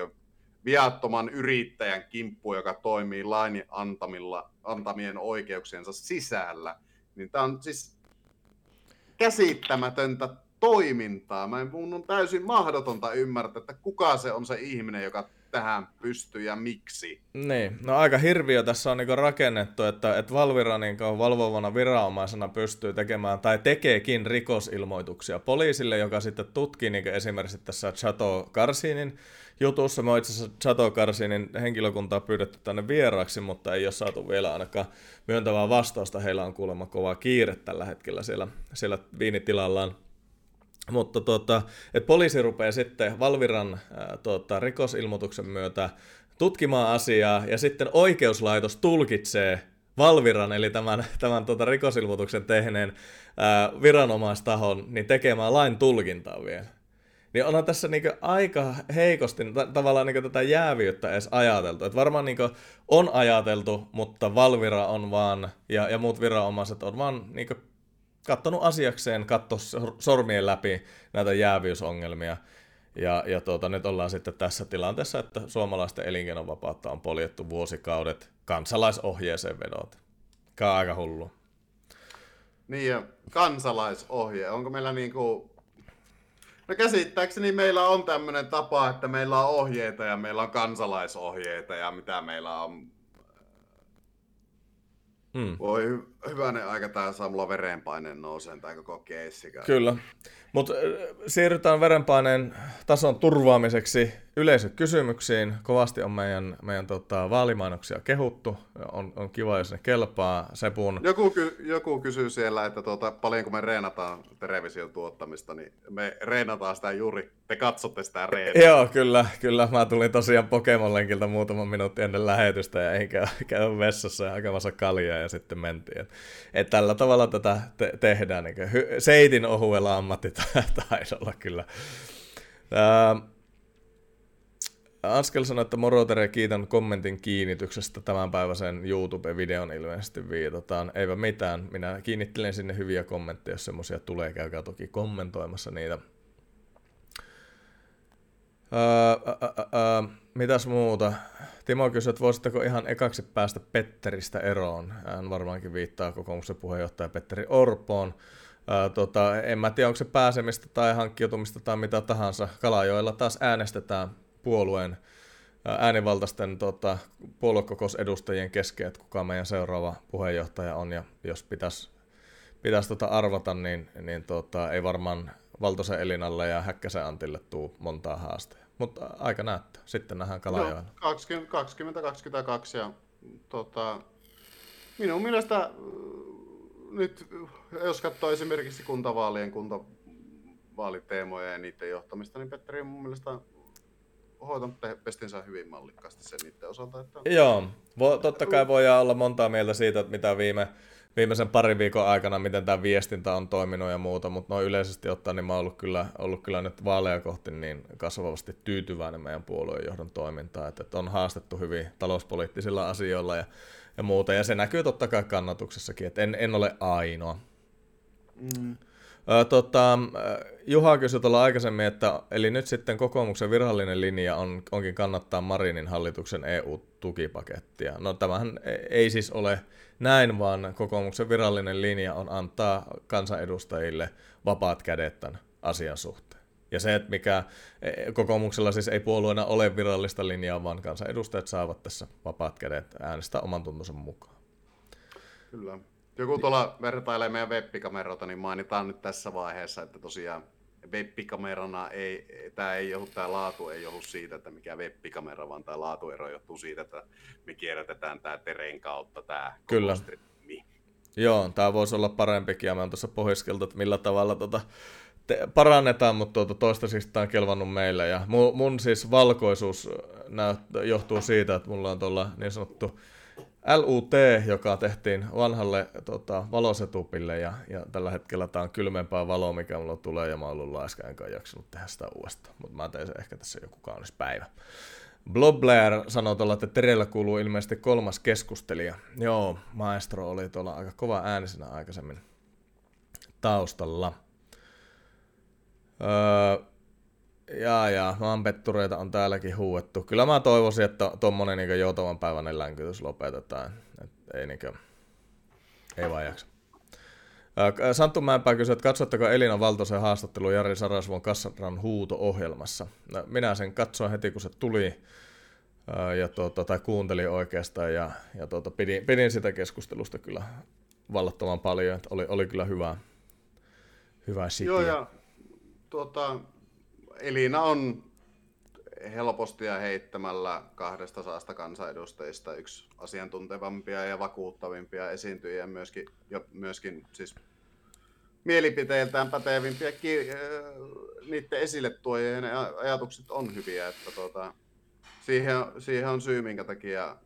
[SPEAKER 2] viattoman yrittäjän kimppu, joka toimii lain antamilla, antamien oikeuksiensa sisällä, niin tämä on siis käsittämätöntä toimintaa. Mä en, mun on täysin mahdotonta ymmärtää, että kuka se on se ihminen, joka tähän pystyy ja miksi.
[SPEAKER 1] Niin, no aika hirviö tässä on niinku rakennettu, että, että Valvira niinku valvovana viranomaisena pystyy tekemään tai tekeekin rikosilmoituksia poliisille, joka sitten tutkii niinku esimerkiksi tässä Chateau Karsinin jutussa. Me itse asiassa Chateau Karsinin henkilökuntaa pyydetty tänne vieraaksi, mutta ei ole saatu vielä ainakaan myöntävää vastausta. Heillä on kuulemma kovaa kiire tällä hetkellä siellä, siellä viinitilallaan. Mutta tuota, että poliisi rupeaa sitten Valviran ää, tuota, rikosilmoituksen myötä tutkimaan asiaa ja sitten oikeuslaitos tulkitsee Valviran, eli tämän, tämän tuota, rikosilmoituksen tehneen ää, viranomaistahon, niin tekemään lain tulkintaa vielä. Niin onhan tässä niinku aika heikosti t- tavallaan niinku tätä jäävyyttä edes ajateltu. Et varmaan niinku on ajateltu, mutta Valvira on vaan, ja, ja muut viranomaiset on vaan niinku katsonut asiakseen, katso sormien läpi näitä jäävyysongelmia. Ja, ja tuota, nyt ollaan sitten tässä tilanteessa, että suomalaisten elinkeinonvapautta on poljettu vuosikaudet kansalaisohjeeseen vedot. Tämä on aika hullu.
[SPEAKER 2] Niin ja kansalaisohje, onko meillä niinku... No käsittääkseni meillä on tämmöinen tapa, että meillä on ohjeita ja meillä on kansalaisohjeita ja mitä meillä on Mm. Voi hyvänen aika, tää saa mulla verenpaineen nouseen tää koko keissi.
[SPEAKER 1] Kyllä. Mutta siirrytään verenpaineen tason turvaamiseksi yleisökysymyksiin. Kovasti on meidän, meidän tota, vaalimainoksia kehuttu. On, on kiva, jos ne kelpaa. Sepun...
[SPEAKER 2] Joku, ky- joku kysyy siellä, että tuota, paljonko me reenataan television tuottamista, niin me reenataan sitä juuri te katsotte sitä reeniä.
[SPEAKER 1] Joo, kyllä, kyllä. Mä tulin tosiaan Pokemon-lenkiltä muutaman minuutti ennen lähetystä ja ei käy, käy vessassa ja hakemassa kaljaa ja sitten mentiin. Et, et tällä tavalla tätä te- tehdään. Niin hy- seitin ohuella ammattitaidolla kyllä. Ää, Askel sanoi, että moro Tere, kiitän kommentin kiinnityksestä tämänpäiväisen YouTube-videon ilmeisesti viitataan. Eipä mitään, minä kiinnittelen sinne hyviä kommentteja, jos semmoisia tulee, käykää toki kommentoimassa niitä. Öö, öö, öö, mitäs muuta? Timo kysyi, että voisitteko ihan ekaksi päästä Petteristä eroon. Hän varmaankin viittaa kokoomuksen puheenjohtaja Petteri Orpoon. Öö, tota, en mä tiedä, onko se pääsemistä tai hankkiutumista tai mitä tahansa. Kalajoilla taas äänestetään puolueen äänivaltaisten tota, puoluekokousedustajien kesken, että kuka meidän seuraava puheenjohtaja on. Ja jos pitäisi pitäisi tota arvata, niin, niin tota, ei varmaan Valtosen Elinalle ja Häkkäsen Antille tuu montaa haastajaa. Mutta aika näyttää. Sitten nähdään Kalajoella.
[SPEAKER 2] No, 20-22 ja tota, minun mielestä äh, nyt, jos katsoo esimerkiksi kuntavaalien kuntavaaliteemoja ja niiden johtamista, niin Petteri on mun mielestä hoitanut pestinsä hyvin mallikkaasti sen niiden osalta. Että...
[SPEAKER 1] Joo, Vo, totta kai voidaan olla montaa mieltä siitä, että mitä viime, viimeisen parin viikon aikana, miten tämä viestintä on toiminut ja muuta, mutta noin yleisesti ottaen, niin mä oon ollut kyllä, ollut kyllä nyt vaaleja kohti niin kasvavasti tyytyväinen meidän puolueen johdon toimintaan, että, että on haastettu hyvin talouspoliittisilla asioilla ja, ja muuta, ja se näkyy totta kai kannatuksessakin, että en, en ole ainoa. Mm. Ö, tota, Juha kysyi tuolla aikaisemmin, että eli nyt sitten kokoomuksen virallinen linja on, onkin kannattaa Marinin hallituksen EU-tukipakettia. No tämähän ei siis ole näin, vaan kokoomuksen virallinen linja on antaa kansanedustajille vapaat kädet tämän asian suhteen. Ja se, että mikä e, kokoomuksella siis ei puolueena ole virallista linjaa, vaan kansanedustajat saavat tässä vapaat kädet äänestää oman tuntonsa mukaan.
[SPEAKER 2] Kyllä. Joku tuolla vertailee meidän web-kameroita, niin mainitaan nyt tässä vaiheessa, että tosiaan web-kamerana ei, tämä ei johdu, tämä laatu ei johdu siitä, että mikä web-kamera, vaan tämä laatuero johtuu siitä, että me kierrätetään tämä tereen kautta tämä
[SPEAKER 1] Kyllä. Streami. Joo, tämä voisi olla parempikin, ja mä oon tuossa pohiskeltu, että millä tavalla tota, te, parannetaan, mutta tuota, toistaiseksi tämä on kelvannut meille, ja mun, mun siis valkoisuus näyt, johtuu siitä, että mulla on tuolla niin sanottu LUT, joka tehtiin vanhalle tota, valosetupille ja, ja tällä hetkellä tämä on kylmempää valoa, mikä mulla tulee ja mä oon ollut laiska, enkä jaksanut tehdä sitä uudestaan, mutta mä tein sen ehkä tässä joku kaunis päivä. Blob Blair sanoi tuolla, että Terellä kuuluu ilmeisesti kolmas keskustelija. Joo, maestro oli tuolla aika kova äänisenä aikaisemmin taustalla. Öö, Jaa, jaa, maanpettureita on täälläkin huuettu. Kyllä mä toivoisin, että tuommoinen niin joutavan päiväinen länkytys lopetetaan. Et ei, niin kuin, ei vaan jaksa. Santtu Mäenpää kysyi, että katsotteko Elina Valtosen haastattelu Jari Sarasvon Kassaran huuto-ohjelmassa. No, minä sen katsoin heti, kun se tuli, ja tuota, tai kuuntelin oikeastaan, ja, ja tuota, pidin, pidin, sitä keskustelusta kyllä vallattoman paljon, että oli, oli kyllä hyvä, hyvä sitiä.
[SPEAKER 2] Joo, ja tuota, Elina on helposti ja heittämällä kahdesta saasta kansanedustajista yksi asiantuntevampia ja vakuuttavimpia esiintyjiä myöskin, ja myöskin siis mielipiteiltään pätevimpiä, niiden esille tuojien ajatukset on hyviä, että tuota, siihen, siihen on syy, minkä takia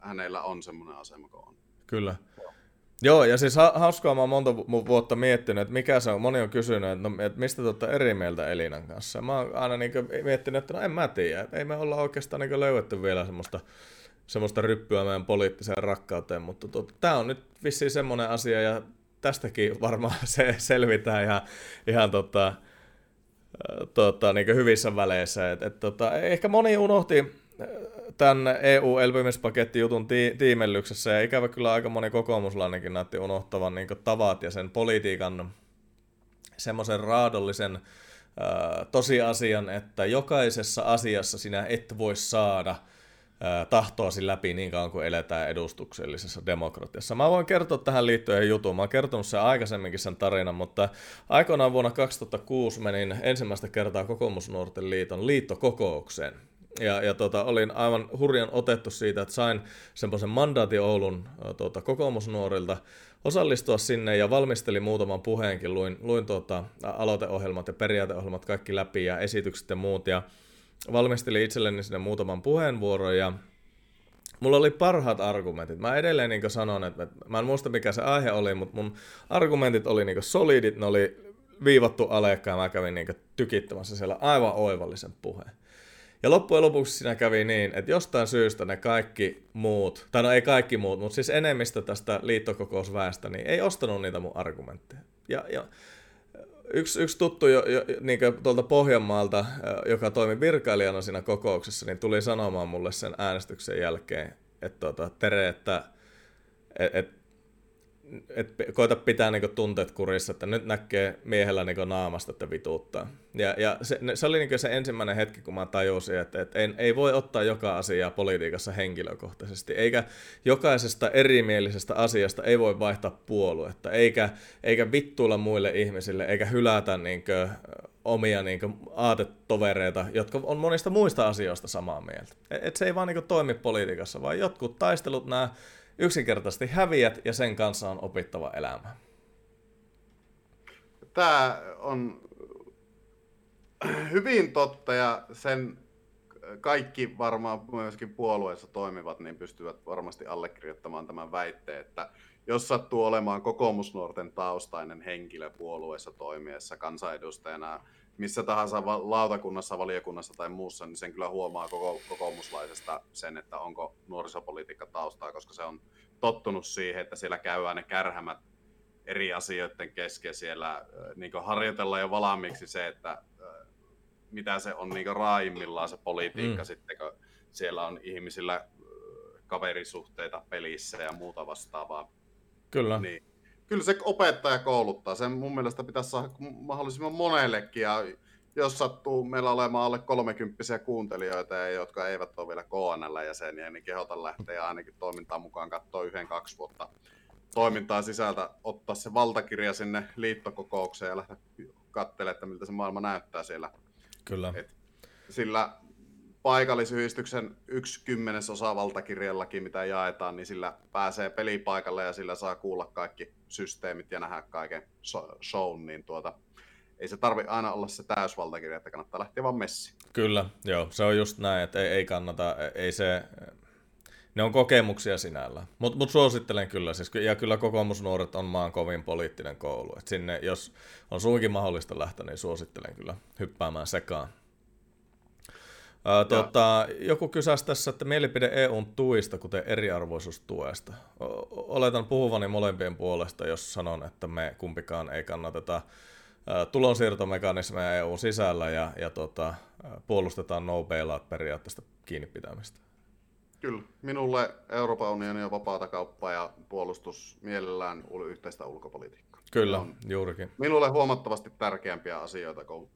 [SPEAKER 2] hänellä on semmoinen asema kuin on.
[SPEAKER 1] Kyllä. Joo, ja siis ha- hauskaa mä oon monta vuotta miettinyt, että mikä se on, moni on kysynyt, että, no, että mistä te eri mieltä Elinan kanssa. Mä oon aina niin miettinyt, että no en mä tiedä, että ei me olla oikeastaan niin löydetty vielä semmoista, semmoista ryppyä meidän poliittiseen rakkauteen, mutta tota, tämä on nyt vissiin semmoinen asia, ja tästäkin varmaan se selvitään ihan, ihan tota, tota, niin hyvissä väleissä. Et, et, tota, ehkä moni unohti tämän EU-elpymispakettijutun ti- tiimellyksessä, ja ikävä kyllä aika moni kokoomuslainenkin näytti unohtavan niin tavat ja sen politiikan semmoisen raadollisen äh, tosiasian, että jokaisessa asiassa sinä et voi saada äh, tahtoasi läpi niin kauan kuin eletään edustuksellisessa demokratiassa. Mä voin kertoa tähän liittyen jutun. Mä oon kertonut sen aikaisemminkin sen tarinan, mutta aikoinaan vuonna 2006 menin ensimmäistä kertaa Kokoomusnuorten liiton liittokokoukseen Ja, ja tota, olin aivan hurjan otettu siitä, että sain semmoisen mandaatin Oulun tota, kokoomusnuorilta osallistua sinne ja valmistelin muutaman puheenkin. Luin, luin tota, aloiteohjelmat ja periaateohjelmat kaikki läpi ja esitykset ja muut. Ja valmistelin itselleni sinne muutaman puheenvuoron ja mulla oli parhaat argumentit. Mä edelleen niin sanon, että mä en muista mikä se aihe oli, mutta mun argumentit oli niin solidit, ne oli viivattu alekkaan, mä kävin niin tykittämässä siellä aivan oivallisen puheen. Ja loppujen lopuksi siinä kävi niin, että jostain syystä ne kaikki muut, tai no ei kaikki muut, mutta siis enemmistö tästä liittokokousväestä, niin ei ostanut niitä mun argumentteja. Ja, ja yksi, yksi tuttu jo, jo, niin tuolta Pohjanmaalta, joka toimi virkailijana siinä kokouksessa, niin tuli sanomaan mulle sen äänestyksen jälkeen, että tota, Tere, että et, et, et koita pitää niinku tunteet kurissa, että nyt näkee miehellä niinku naamasta, että vituuttaa. Ja, ja se, se oli niinku se ensimmäinen hetki, kun mä tajusin, että, että ei, ei voi ottaa joka asiaa politiikassa henkilökohtaisesti, eikä jokaisesta erimielisestä asiasta ei voi vaihtaa puoluetta, eikä, eikä vittuilla muille ihmisille, eikä hylätä niinku omia niinku aatetovereita, jotka on monista muista asioista samaa mieltä. Et, et se ei vaan niinku toimi politiikassa, vaan jotkut taistelut nämä yksinkertaisesti häviät ja sen kanssa on opittava elämä.
[SPEAKER 2] Tämä on hyvin totta ja sen kaikki varmaan myöskin puolueessa toimivat, niin pystyvät varmasti allekirjoittamaan tämän väitteen, että jos sattuu olemaan kokoomusnuorten taustainen henkilö puolueessa toimiessa kansanedustajana, missä tahansa lautakunnassa, valiokunnassa tai muussa, niin sen kyllä huomaa koko, kokoomuslaisesta sen, että onko nuorisopolitiikka taustaa, koska se on tottunut siihen, että siellä käy ne kärhämät eri asioiden kesken. Siellä niin harjoitellaan jo valmiiksi se, että mitä se on niin raimmillaan se politiikka mm. sitten, kun siellä on ihmisillä kaverisuhteita pelissä ja muuta vastaavaa.
[SPEAKER 1] Kyllä.
[SPEAKER 2] Niin. Kyllä se opettaja kouluttaa. Sen mun mielestä pitäisi saada mahdollisimman monellekin. Ja jos sattuu meillä olemaan alle 30 kuuntelijoita, jotka eivät ole vielä KNL-jäseniä, niin kehotan lähteä ainakin toimintaan mukaan katsoa yhden kaksi vuotta toimintaa sisältä, ottaa se valtakirja sinne liittokokoukseen ja lähteä katselemaan, että miltä se maailma näyttää siellä.
[SPEAKER 1] Kyllä.
[SPEAKER 2] Et sillä paikallisyhdistyksen yksi kymmenesosa valtakirjallakin, mitä jaetaan, niin sillä pääsee pelipaikalle ja sillä saa kuulla kaikki systeemit ja nähdä kaiken shown, niin tuota, ei se tarvi aina olla se täysvaltakirja, että kannattaa lähteä vaan messi.
[SPEAKER 1] Kyllä, joo, se on just näin, että ei, ei kannata, ei se, ne on kokemuksia sinällä. Mutta mut suosittelen kyllä, siis, ja kyllä kokoomusnuoret on maan kovin poliittinen koulu. Et sinne, jos on suinkin mahdollista lähteä, niin suosittelen kyllä hyppäämään sekaan. Ää, tota, joku kysäisi tässä, että mielipide EUn tuista, kuten eriarvoisuustuesta. Oletan puhuvani molempien puolesta, jos sanon, että me kumpikaan ei kannateta tulonsiirtomekanismeja EUn sisällä ja, ja tota, puolustetaan no bailout periaatteesta kiinni pitämistä.
[SPEAKER 2] Kyllä. Minulle Euroopan unioni on vapaata kauppaa ja puolustus mielellään yhteistä ulkopolitiikkaa.
[SPEAKER 1] Kyllä, on juurikin.
[SPEAKER 2] Minulle huomattavasti tärkeämpiä asioita kuin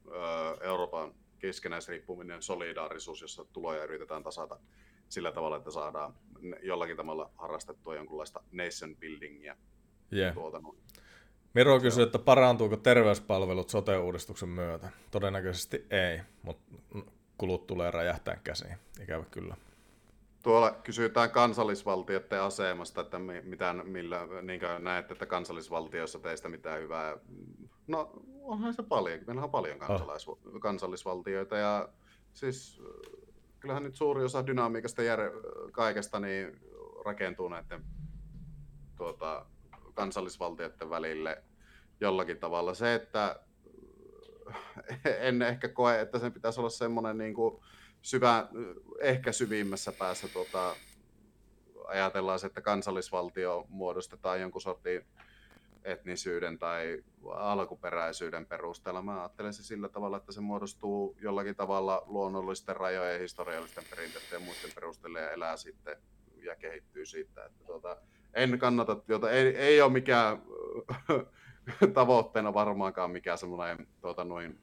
[SPEAKER 2] Euroopan keskenäisriippuminen, solidaarisuus, jossa tuloja yritetään tasata sillä tavalla, että saadaan jollakin tavalla harrastettua jonkunlaista nation buildingia.
[SPEAKER 1] Yeah. Tuota, Miro kysyy, että parantuuko terveyspalvelut sote-uudistuksen myötä. Todennäköisesti ei, mutta kulut tulee räjähtää käsiin, ikävä kyllä.
[SPEAKER 2] Tuolla kysytään kansallisvaltioiden asemasta, että mitä, millä niin näette, että kansallisvaltioissa teistä mitään hyvää. No onhan se paljon, meillä on paljon kansalais- oh. kansallisvaltioita ja siis kyllähän nyt suuri osa dynamiikasta ja kaikesta niin rakentuu näiden tuota, kansallisvaltioiden välille jollakin tavalla. Se, että en ehkä koe, että sen pitäisi olla semmoinen niin kuin syvä, ehkä syvimmässä päässä tuota, ajatellaan se, että kansallisvaltio muodostetaan jonkun sortin etnisyyden tai alkuperäisyyden perusteella. Mä ajattelen se sillä tavalla, että se muodostuu jollakin tavalla luonnollisten rajojen, historiallisten perinteiden ja muiden perusteella ja elää sitten ja kehittyy siitä. Että tuota, en kannata, jota ei, ei ole mikään tavoitteena varmaankaan mikään semmoinen tuota, noin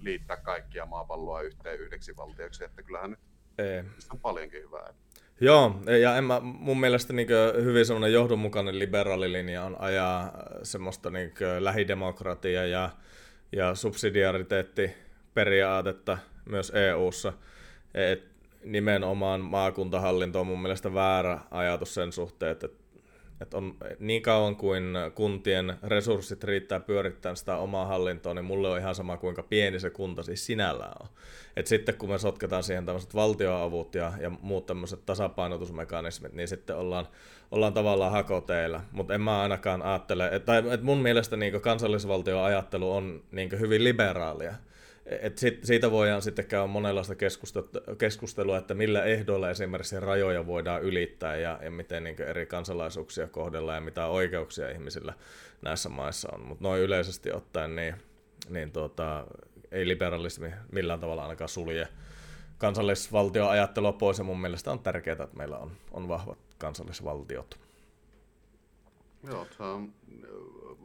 [SPEAKER 2] liittää kaikkia maapalloa yhteen yhdeksi valtioksi, että kyllähän nyt ei. on paljonkin hyvää.
[SPEAKER 1] Joo, ja en mä, mun mielestä niin hyvin semmoinen johdonmukainen liberaalilinja on ajaa semmoista niin lähidemokratia ja, ja subsidiariteettiperiaatetta myös EU-ssa. Et nimenomaan maakuntahallinto on mun mielestä väärä ajatus sen suhteen, että että on niin kauan kuin kuntien resurssit riittää pyörittämään sitä omaa hallintoa, niin mulle on ihan sama kuinka pieni se kunta siis sinällään on. Et sitten kun me sotketaan siihen tämmöiset valtioavut ja, ja muut tämmöiset tasapainotusmekanismit, niin sitten ollaan, ollaan tavallaan hakoteilla. Mutta en mä ainakaan ajattele, että et mun mielestä niin kansallisvaltioajattelu on niin hyvin liberaalia et sit, siitä voidaan sitten käydä monenlaista keskustelua, että millä ehdoilla esimerkiksi rajoja voidaan ylittää ja, ja miten niin eri kansalaisuuksia kohdellaan ja mitä oikeuksia ihmisillä näissä maissa on. Mutta noin yleisesti ottaen, niin, niin tuota, ei liberalismi millään tavalla ainakaan sulje kansallisvaltioajattelua pois ja mun mielestä on tärkeää, että meillä on, on vahvat kansallisvaltiot.
[SPEAKER 2] Joo, se on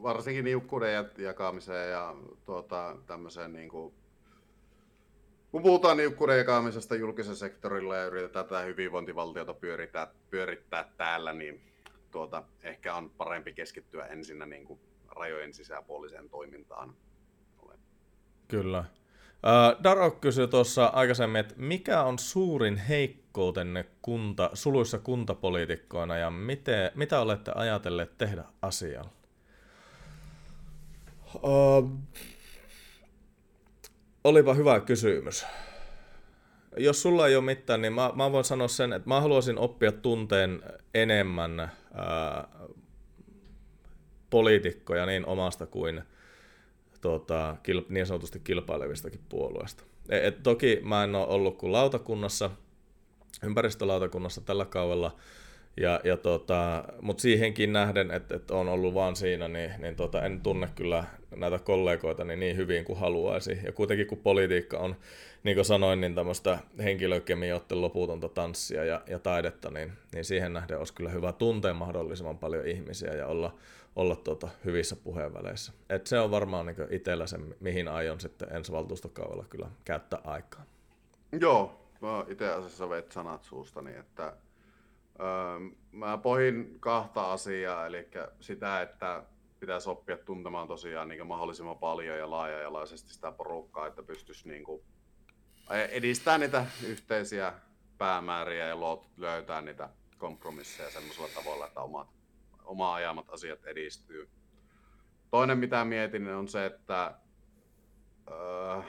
[SPEAKER 2] varsinkin niukkuuden jakamiseen ja tuota, tämmöiseen niin kuin kun puhutaan niukkuuden jakamisesta julkisen sektorilla ja yritetään tätä hyvinvointivaltiota pyörittää, pyörittää täällä, niin tuota, ehkä on parempi keskittyä ensinnä niin kuin rajojen sisäpuoliseen toimintaan.
[SPEAKER 1] Kyllä. Uh, Daro kysyi tuossa aikaisemmin, että mikä on suurin heikkoutenne kunta, suluissa kuntapoliitikkoina ja miten, mitä olette ajatelleet tehdä asialla? Uh, Olipa hyvä kysymys. Jos sulla ei ole mitään, niin mä, mä voin sanoa sen, että mä haluaisin oppia tunteen enemmän ää, poliitikkoja niin omasta kuin tota, kil, niin sanotusti kilpailevistakin puolueista. Et, et, toki mä en ole ollut kuin lautakunnassa, ympäristölautakunnassa tällä kaudella, ja, ja tota, mutta siihenkin nähden, että, että on ollut vaan siinä, niin, niin tota, en tunne kyllä näitä kollegoita niin, niin hyvin kuin haluaisi. Ja kuitenkin kun politiikka on, niin kuin sanoin, niin tämmöistä henkilökemioiden loputonta tanssia ja, ja taidetta, niin, niin siihen nähden olisi kyllä hyvä tuntea mahdollisimman paljon ihmisiä ja olla, olla tuota, hyvissä puheenväleissä. Et se on varmaan niin itsellä se, mihin aion sitten ensi valtuustokaudella kyllä käyttää aikaa.
[SPEAKER 2] Joo, itse asiassa veit sanat suustani, että Mä pohin kahta asiaa, eli sitä, että pitäisi oppia tuntemaan tosiaan niin mahdollisimman paljon ja laaja-alaisesti sitä porukkaa, että pystyisi niin kuin edistää niitä yhteisiä päämääriä ja löytää niitä kompromisseja semmoisella tavalla, että omat, oma ajamat asiat edistyy. Toinen, mitä mietin, on se, että öö,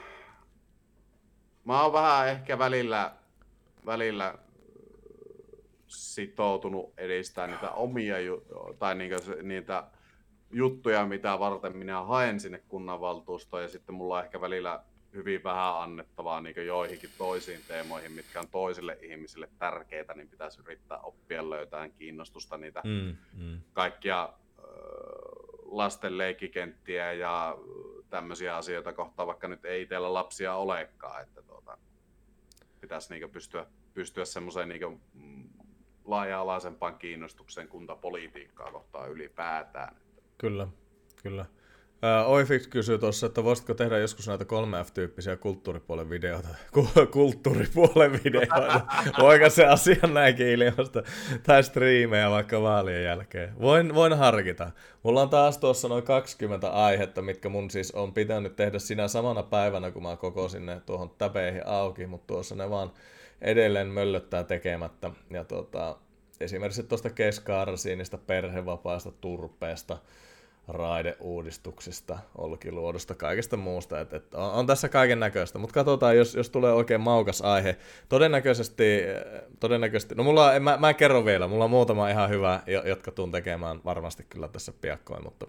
[SPEAKER 2] mä oon vähän ehkä välillä, välillä sitoutunut edistää niitä omia ju- tai niitä, niitä juttuja, mitä varten minä haen sinne kunnanvaltuustoon, ja sitten mulla on ehkä välillä hyvin vähän annettavaa niin joihinkin toisiin teemoihin, mitkä on toisille ihmisille tärkeitä, niin pitäisi yrittää oppia löytämään kiinnostusta niitä mm, mm. kaikkia lasten leikkikenttiä ja tämmöisiä asioita kohtaan, vaikka nyt ei itsellä lapsia olekaan, että tuota, pitäisi niin pystyä, pystyä semmoiseen niin laaja-alaisempaan kiinnostukseen kuntapolitiikkaa kohtaan ylipäätään.
[SPEAKER 1] Kyllä, kyllä. Oifix kysyy tuossa, että voisitko tehdä joskus näitä 3F-tyyppisiä kulttuuripuolen videoita, kulttuuripuolen videoita, voiko se asia näinkin ilmasta, tai striimejä vaikka vaalien jälkeen. Voin, voin harkita. Mulla on taas tuossa noin 20 aihetta, mitkä mun siis on pitänyt tehdä sinä samana päivänä, kun mä kokosin ne tuohon täpeihin auki, mutta tuossa ne vaan edelleen möllöttää tekemättä. Ja tota, esimerkiksi tuosta keskaarsiinista, perhevapaasta, turpeesta, raideuudistuksista, olkiluodosta, kaikesta muusta. Et, et on, on tässä kaiken näköistä, mutta katsotaan, jos, jos tulee oikein maukas aihe. Todennäköisesti, todennäköisesti no mulla, en, mä, mä en kerro vielä, mulla on muutama ihan hyvä, jotka tuun tekemään varmasti kyllä tässä piakkoin, mutta,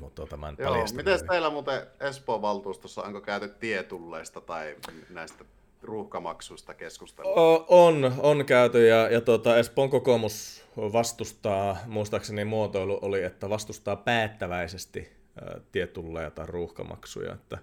[SPEAKER 1] mutta tuota, mä en
[SPEAKER 2] Joo, miten teillä muuten Espoon valtuustossa, onko käyty tietulleista tai näistä ruuhkamaksuista keskustelua?
[SPEAKER 1] On, on käyty ja, ja tuota, Espoon kokoomus vastustaa, muistaakseni muotoilu oli, että vastustaa päättäväisesti tietulleja tai ruuhkamaksuja. Että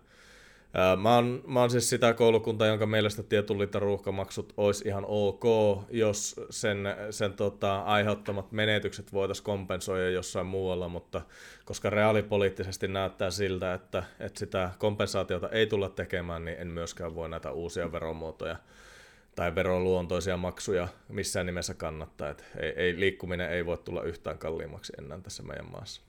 [SPEAKER 1] Mä oon, mä oon siis sitä koulukuntaa, jonka mielestä tietullit ja ruuhkamaksut olisi ihan ok, jos sen, sen tota, aiheuttamat menetykset voitaisiin kompensoida jossain muualla, mutta koska reaalipoliittisesti näyttää siltä, että, että sitä kompensaatiota ei tulla tekemään, niin en myöskään voi näitä uusia veromuotoja tai veroluontoisia maksuja missään nimessä kannattaa. Et ei, ei, liikkuminen ei voi tulla yhtään kalliimmaksi enää tässä meidän maassa.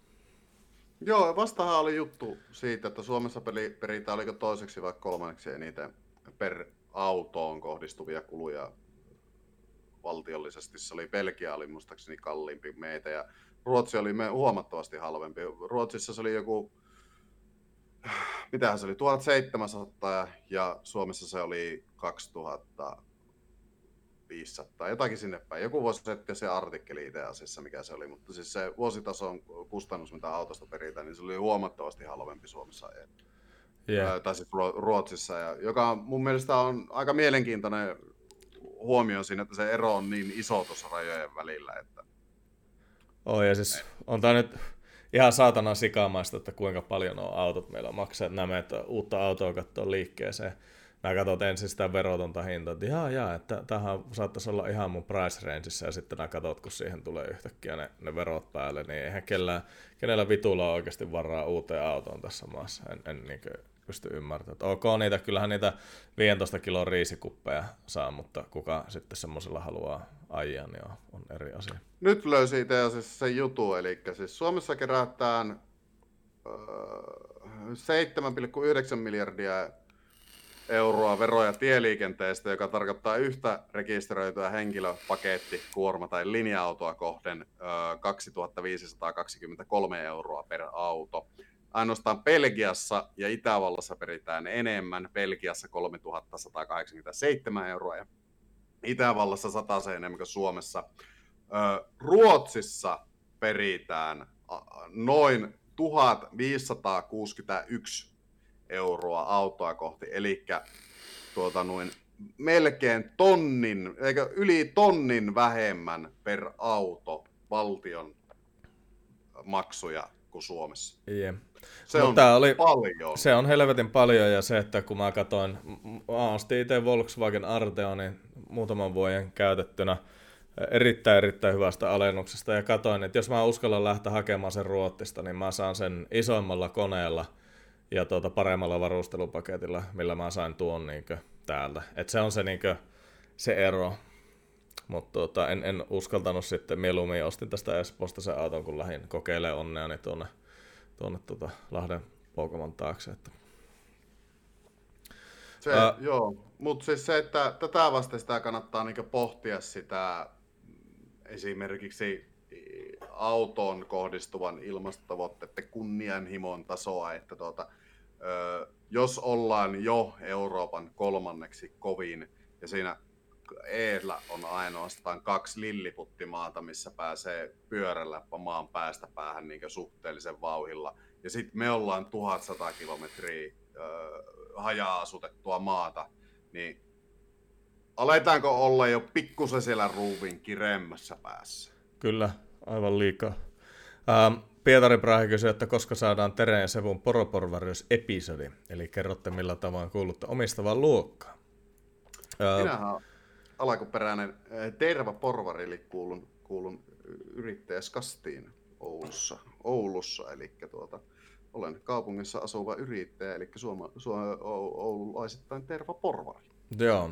[SPEAKER 2] Joo, vastahan oli juttu siitä, että Suomessa peli, peritään oliko toiseksi vai kolmanneksi eniten per autoon kohdistuvia kuluja valtiollisesti. Se oli Belgia oli muistaakseni kalliimpi meitä ja Ruotsi oli me huomattavasti halvempi. Ruotsissa se oli joku, mitähän se oli, 1700 ja Suomessa se oli 2500, jotakin sinne päin. Joku voisi sitten se artikkeli itse asiassa, mikä se oli, mutta siis se vuositason kustannus, mitä autosta peritään, niin se oli huomattavasti halvempi Suomessa. Yeah. Tai siis Ruotsissa, ja, joka mun mielestä on aika mielenkiintoinen huomio siinä, että se ero on niin iso tuossa rajojen välillä. Että...
[SPEAKER 1] Oh, ja siis on tämä nyt ihan saatana sikamaista, että kuinka paljon nuo autot meillä maksaa. Nämä, että uutta autoa katsoo liikkeeseen. Mä katsot ensin sitä verotonta hintaa, että jaa, jaa, että tähän saattaisi olla ihan mun price rangeissa, ja sitten mä katsot, kun siihen tulee yhtäkkiä ne, ne verot päälle, niin eihän kellään, kenellä vitulla on oikeasti varaa uuteen autoon tässä maassa. En, en niin pysty ymmärtämään. Että ok, niitä, kyllähän niitä 15 kilon riisikuppeja saa, mutta kuka sitten semmoisella haluaa ajaa, niin on, on eri asia.
[SPEAKER 2] Nyt löysi itse asiassa se jutu, eli siis Suomessa kerätään öö, 7,9 miljardia euroa veroja tieliikenteestä, joka tarkoittaa yhtä rekisteröityä henkilöpaketti, kuorma tai linja-autoa kohden 2523 euroa per auto. Ainoastaan Belgiassa ja Itävallassa peritään enemmän. Belgiassa 3187 euroa ja Itävallassa 100 enemmän kuin Suomessa. Ruotsissa peritään noin 1561 euroa autoa kohti, eli tuota noin melkein tonnin, eikä yli tonnin vähemmän per auto valtion maksuja kuin Suomessa.
[SPEAKER 1] Yeah.
[SPEAKER 2] Se on oli, paljon.
[SPEAKER 1] Se on helvetin paljon ja se, että kun mä katsoin, mä ostin itse Volkswagen Arteonin muutaman vuoden käytettynä erittäin erittäin hyvästä alennuksesta ja katsoin, että jos mä uskallan lähteä hakemaan sen Ruottista, niin mä saan sen isoimmalla koneella ja tuota paremmalla varustelupaketilla, millä mä sain tuon niin kuin, täältä. Et se on se, niin kuin, se ero. Mutta tuota, en, en, uskaltanut sitten, mieluummin ostin tästä Espoosta sen auton, kun lähdin kokeilemaan onnea niin tuonne tuonne tuota Lahden Pokemon taakse. Että.
[SPEAKER 2] Se, uh, joo, mutta siis se, että tätä vasten sitä kannattaa niinku pohtia sitä esimerkiksi autoon kohdistuvan ilmastotavoitteiden kunnianhimon tasoa, että tuota, ö, jos ollaan jo Euroopan kolmanneksi kovin ja siinä Eellä on ainoastaan kaksi lilliputtimaata, missä pääsee pyörällä maan päästä päähän niin suhteellisen vauhilla. Ja sitten me ollaan 1100 kilometriä äh, haja-asutettua maata, niin aletaanko olla jo pikkusen siellä ruuvin kiremmässä päässä?
[SPEAKER 1] Kyllä, aivan liikaa. Ähm, Pietari Prahe kysyi, että koska saadaan Tereen ja Sevun poroporvarjus-episodi, eli kerrotte millä tavoin kuulutte omistavaan luokkaan.
[SPEAKER 2] Minähän alkuperäinen Terva Porvari, eli kuulun, kuulun yrittäjäskastiin Oulussa, Oulussa eli tuota, olen kaupungissa asuva yrittäjä, eli suoma, suoma, oululaisittain Terva Porvari.
[SPEAKER 1] Joo,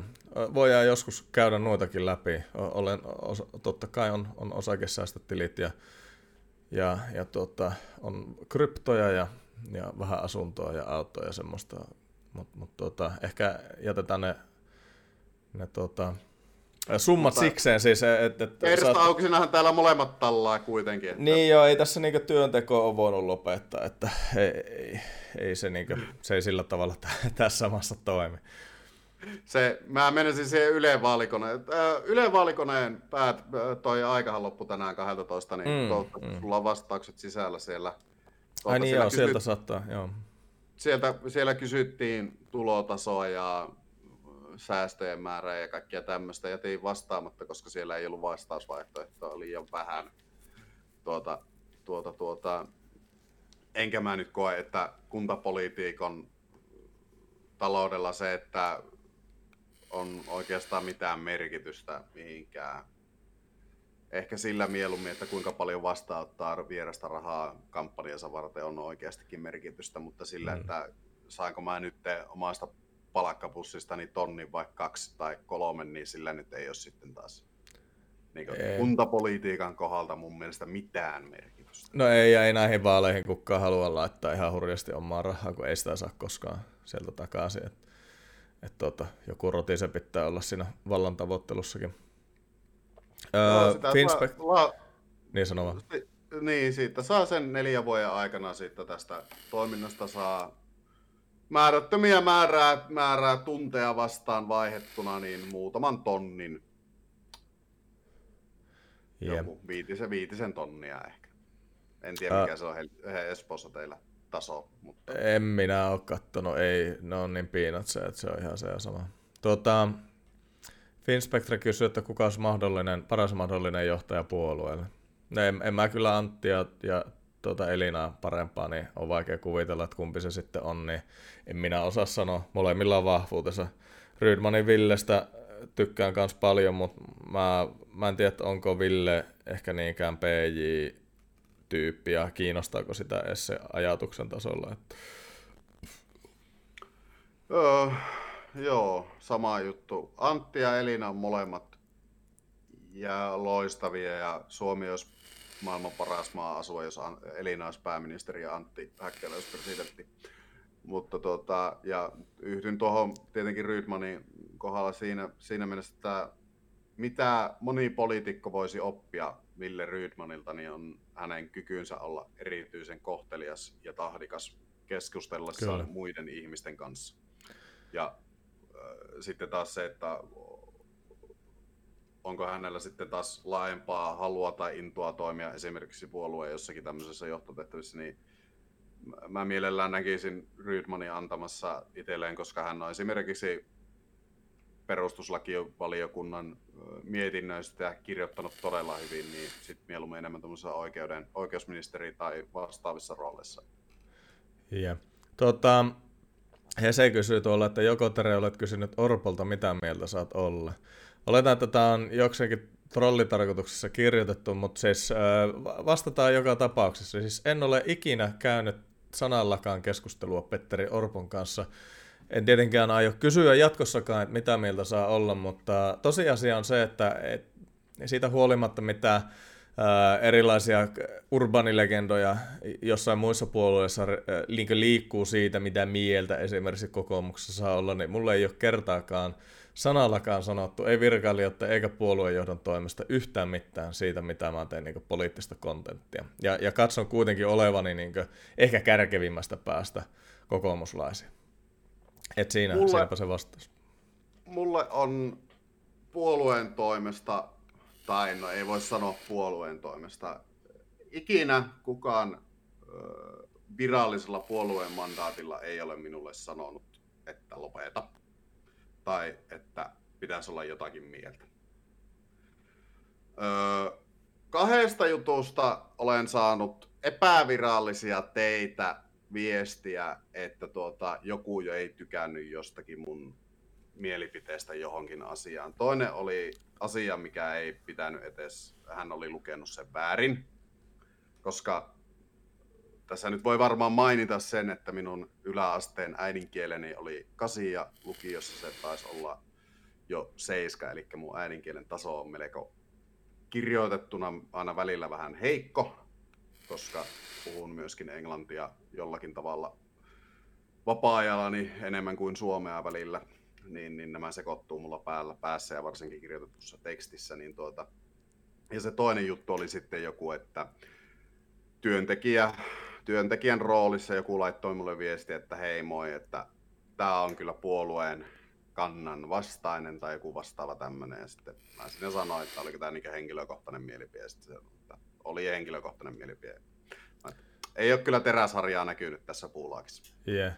[SPEAKER 1] voidaan joskus käydä noitakin läpi. Olen, totta kai on, on osakesäästötilit ja, ja, ja tuota, on kryptoja ja, ja vähän asuntoa ja autoja ja semmoista, mutta mut, tuota, ehkä jätetään ne, ne tuota, Summat Mutta sikseen siis. Että,
[SPEAKER 2] että Ersta saat... Täällä molemmat tallaa kuitenkin. Että...
[SPEAKER 1] Niin joo, ei tässä niinku työnteko ole voinut lopettaa, että ei, ei, ei se, niinku, se ei sillä tavalla t- tässä maassa toimi.
[SPEAKER 2] Se, mä menisin siihen Yle Vaalikoneen. Yle Vaalikoneen päät, toi aikahan loppu tänään 12, niin mm, toivottavasti mm. sulla on vastaukset sisällä siellä.
[SPEAKER 1] Ai niin joo, kysyt... sieltä saattaa, joo.
[SPEAKER 2] Sieltä, siellä kysyttiin tulotasoa ja säästöjen määrää ja kaikkia tämmöistä. Jätin vastaamatta, koska siellä ei ollut vastausvaihtoehtoa liian vähän. Tuota, tuota, tuota, enkä mä nyt koe, että kuntapolitiikon taloudella se, että on oikeastaan mitään merkitystä mihinkään. Ehkä sillä mieluummin, että kuinka paljon vastaanottaa vierasta rahaa kampanjansa varten on oikeastikin merkitystä, mutta sillä, mm. että saanko mä nyt omasta niin tonni vaikka kaksi tai kolme, niin sillä nyt ei ole sitten taas niin ei. kuntapolitiikan kohdalta mun mielestä mitään merkitystä.
[SPEAKER 1] No ei, ja ei näihin vaaleihin kukaan halua laittaa ihan hurjasti omaa rahaa, kun ei sitä saa koskaan sieltä takaisin. Et, että tota, joku roti se pitää olla siinä vallan tavoittelussakin.
[SPEAKER 2] Öö, no, Finspec... la...
[SPEAKER 1] Niin sano vaan.
[SPEAKER 2] Niin, siitä saa sen neljän vuoden aikana siitä tästä toiminnasta saa määrättömiä määrää, määrää tunteja vastaan vaihettuna, niin muutaman tonnin. Yep. Joku viitisen, viitisen tonnia ehkä. En tiedä, mikä uh, se on he, Espoossa teillä taso. Mutta...
[SPEAKER 1] En minä ole kattonut, ei, ne on niin piinat se, että se on ihan se ja sama. Tuota, Finspectre kysyy, että kuka olisi mahdollinen, paras mahdollinen johtaja puolueelle. No en, en mä kyllä Antti ja, tuota Elinaa parempaa, niin on vaikea kuvitella, että kumpi se sitten on, niin en minä osaa sanoa. Molemmilla on vahvuutensa. Rydmanin Villestä tykkään myös paljon, mutta mä, mä en tiedä, onko Ville ehkä niinkään PJ-tyyppi ja kiinnostaako sitä edes se ajatuksen tasolla. Että...
[SPEAKER 2] Öö, joo, sama juttu. Antti ja Elina on molemmat ja loistavia ja Suomi olisi maailman paras maa asua, jos Elina olisi pääministeri ja Antti Häkkälä olisi presidentti. Mutta tota, ja yhdyn tuohon tietenkin Rydmanin kohdalla siinä, siinä mielessä, että mitä moni poliitikko voisi oppia Ville Rydmanilta, niin on hänen kykynsä olla erityisen kohtelias ja tahdikas keskustellessaan Kyllä. muiden ihmisten kanssa. Ja äh, sitten taas se, että onko hänellä sitten taas laajempaa halua tai intoa toimia esimerkiksi puolueen jossakin tämmöisessä johtotehtävissä, niin mä mielellään näkisin Rydmanin antamassa itselleen, koska hän on esimerkiksi perustuslakivaliokunnan mietinnöistä kirjoittanut todella hyvin, niin sitten mieluummin enemmän oikeuden, oikeusministeri tai vastaavissa rooleissa.
[SPEAKER 1] Yeah. Tota, Hese kysyy tuolla, että joko Tere olet kysynyt Orpolta, mitä mieltä saat olla. Oletan, että tämä on jokseenkin trollitarkoituksessa kirjoitettu, mutta siis vastataan joka tapauksessa. Siis en ole ikinä käynyt sanallakaan keskustelua Petteri Orpon kanssa. En tietenkään aio kysyä jatkossakaan, että mitä mieltä saa olla, mutta tosiasia on se, että et, siitä huolimatta mitä erilaisia urbanilegendoja jossain muissa puolueissa liikkuu siitä, mitä mieltä esimerkiksi kokoomuksessa saa olla, niin mulle ei ole kertaakaan sanallakaan sanottu, ei virkailijoiden eikä puoluejohdon toimesta yhtään mitään siitä, mitä mä teen niin poliittista kontenttia. Ja, ja katson kuitenkin olevani niin ehkä kärkevimmästä päästä kokoomuslaisia. Et siinä, mulle, siinäpä se vastaus.
[SPEAKER 2] Mulle on puolueen toimesta, tai no ei voi sanoa puolueen toimesta, ikinä kukaan ö, virallisella puolueen mandaatilla ei ole minulle sanonut, että lopeta tai että pitäisi olla jotakin mieltä. Öö, kahdesta jutusta olen saanut epävirallisia teitä viestiä, että tuota, joku jo ei tykännyt jostakin mun mielipiteestä johonkin asiaan. Toinen oli asia, mikä ei pitänyt edes, hän oli lukenut sen väärin, koska tässä nyt voi varmaan mainita sen, että minun yläasteen äidinkieleni oli kasi ja lukiossa se taisi olla jo seiska, eli mun äidinkielen taso on melko kirjoitettuna aina välillä vähän heikko, koska puhun myöskin englantia jollakin tavalla vapaa-ajallani enemmän kuin suomea välillä, niin, niin nämä sekoittuu mulla päällä päässä ja varsinkin kirjoitetussa tekstissä. Niin tuota, ja se toinen juttu oli sitten joku, että työntekijä työntekijän roolissa joku laittoi mulle viesti, että hei moi, että tämä on kyllä puolueen kannan vastainen tai joku vastaava tämmöinen. Ja sitten mä sinne sanoin, että oliko tämä niin henkilökohtainen mielipide. Sitten oli henkilökohtainen mielipide. Ei ole kyllä teräsharjaa näkynyt tässä puulaakissa.
[SPEAKER 1] Yeah.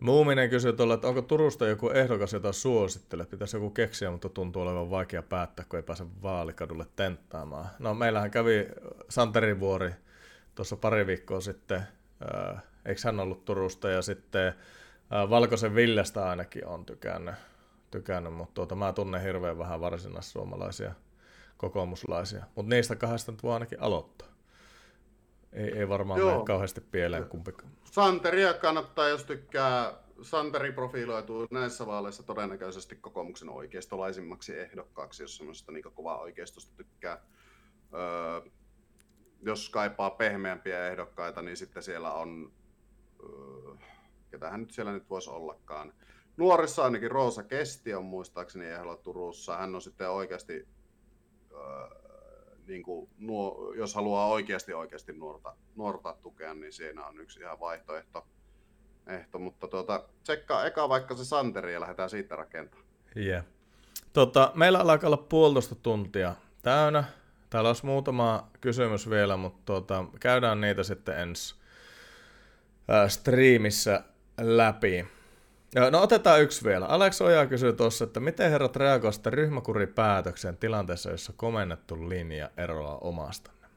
[SPEAKER 1] Muuminen kysyy tuolla, että onko Turusta joku ehdokas, jota suosittelet? Pitäisi joku keksiä, mutta tuntuu olevan vaikea päättää, kun ei pääse vaalikadulle tenttaamaan. No meillähän kävi Santeri Vuori tuossa pari viikkoa sitten, ää, eikö hän ollut Turusta, ja sitten ää, Valkoisen Villestä ainakin on tykännyt, tykännyt mutta tuota, mä tunnen hirveän vähän varsinaissuomalaisia kokoomuslaisia, mutta niistä kahdesta nyt voi ainakin aloittaa. Ei, ei varmaan Joo. mene kauheasti pieleen kumpikaan.
[SPEAKER 2] Santeria kannattaa, jos tykkää. Santeri profiloituu näissä vaaleissa todennäköisesti kokoomuksen oikeistolaisimmaksi ehdokkaaksi, jos semmoista niin kovaa oikeistosta tykkää. Öö, jos kaipaa pehmeämpiä ehdokkaita, niin sitten siellä on, ketähän nyt siellä nyt voisi ollakaan, nuorissa ainakin Roosa Kesti on muistaakseni ehdolla Turussa. Hän on sitten oikeasti, niin kuin, nuo, jos haluaa oikeasti oikeasti nuorta, nuorta tukea, niin siinä on yksi ihan vaihtoehto. Ehto, mutta tuota, tsekkaa eka vaikka se Santeri ja lähdetään siitä rakentamaan.
[SPEAKER 1] Yeah. Tota, meillä alkaa olla puolitoista tuntia täynnä. Täällä olisi muutama kysymys vielä, mutta tuota, käydään niitä sitten ensi äh, striimissä läpi. No otetaan yksi vielä. Alex Oja kysyy tuossa, että miten herrat reagoivat ryhmäkuripäätökseen tilanteessa, jossa komennettu linja eroaa omastanne?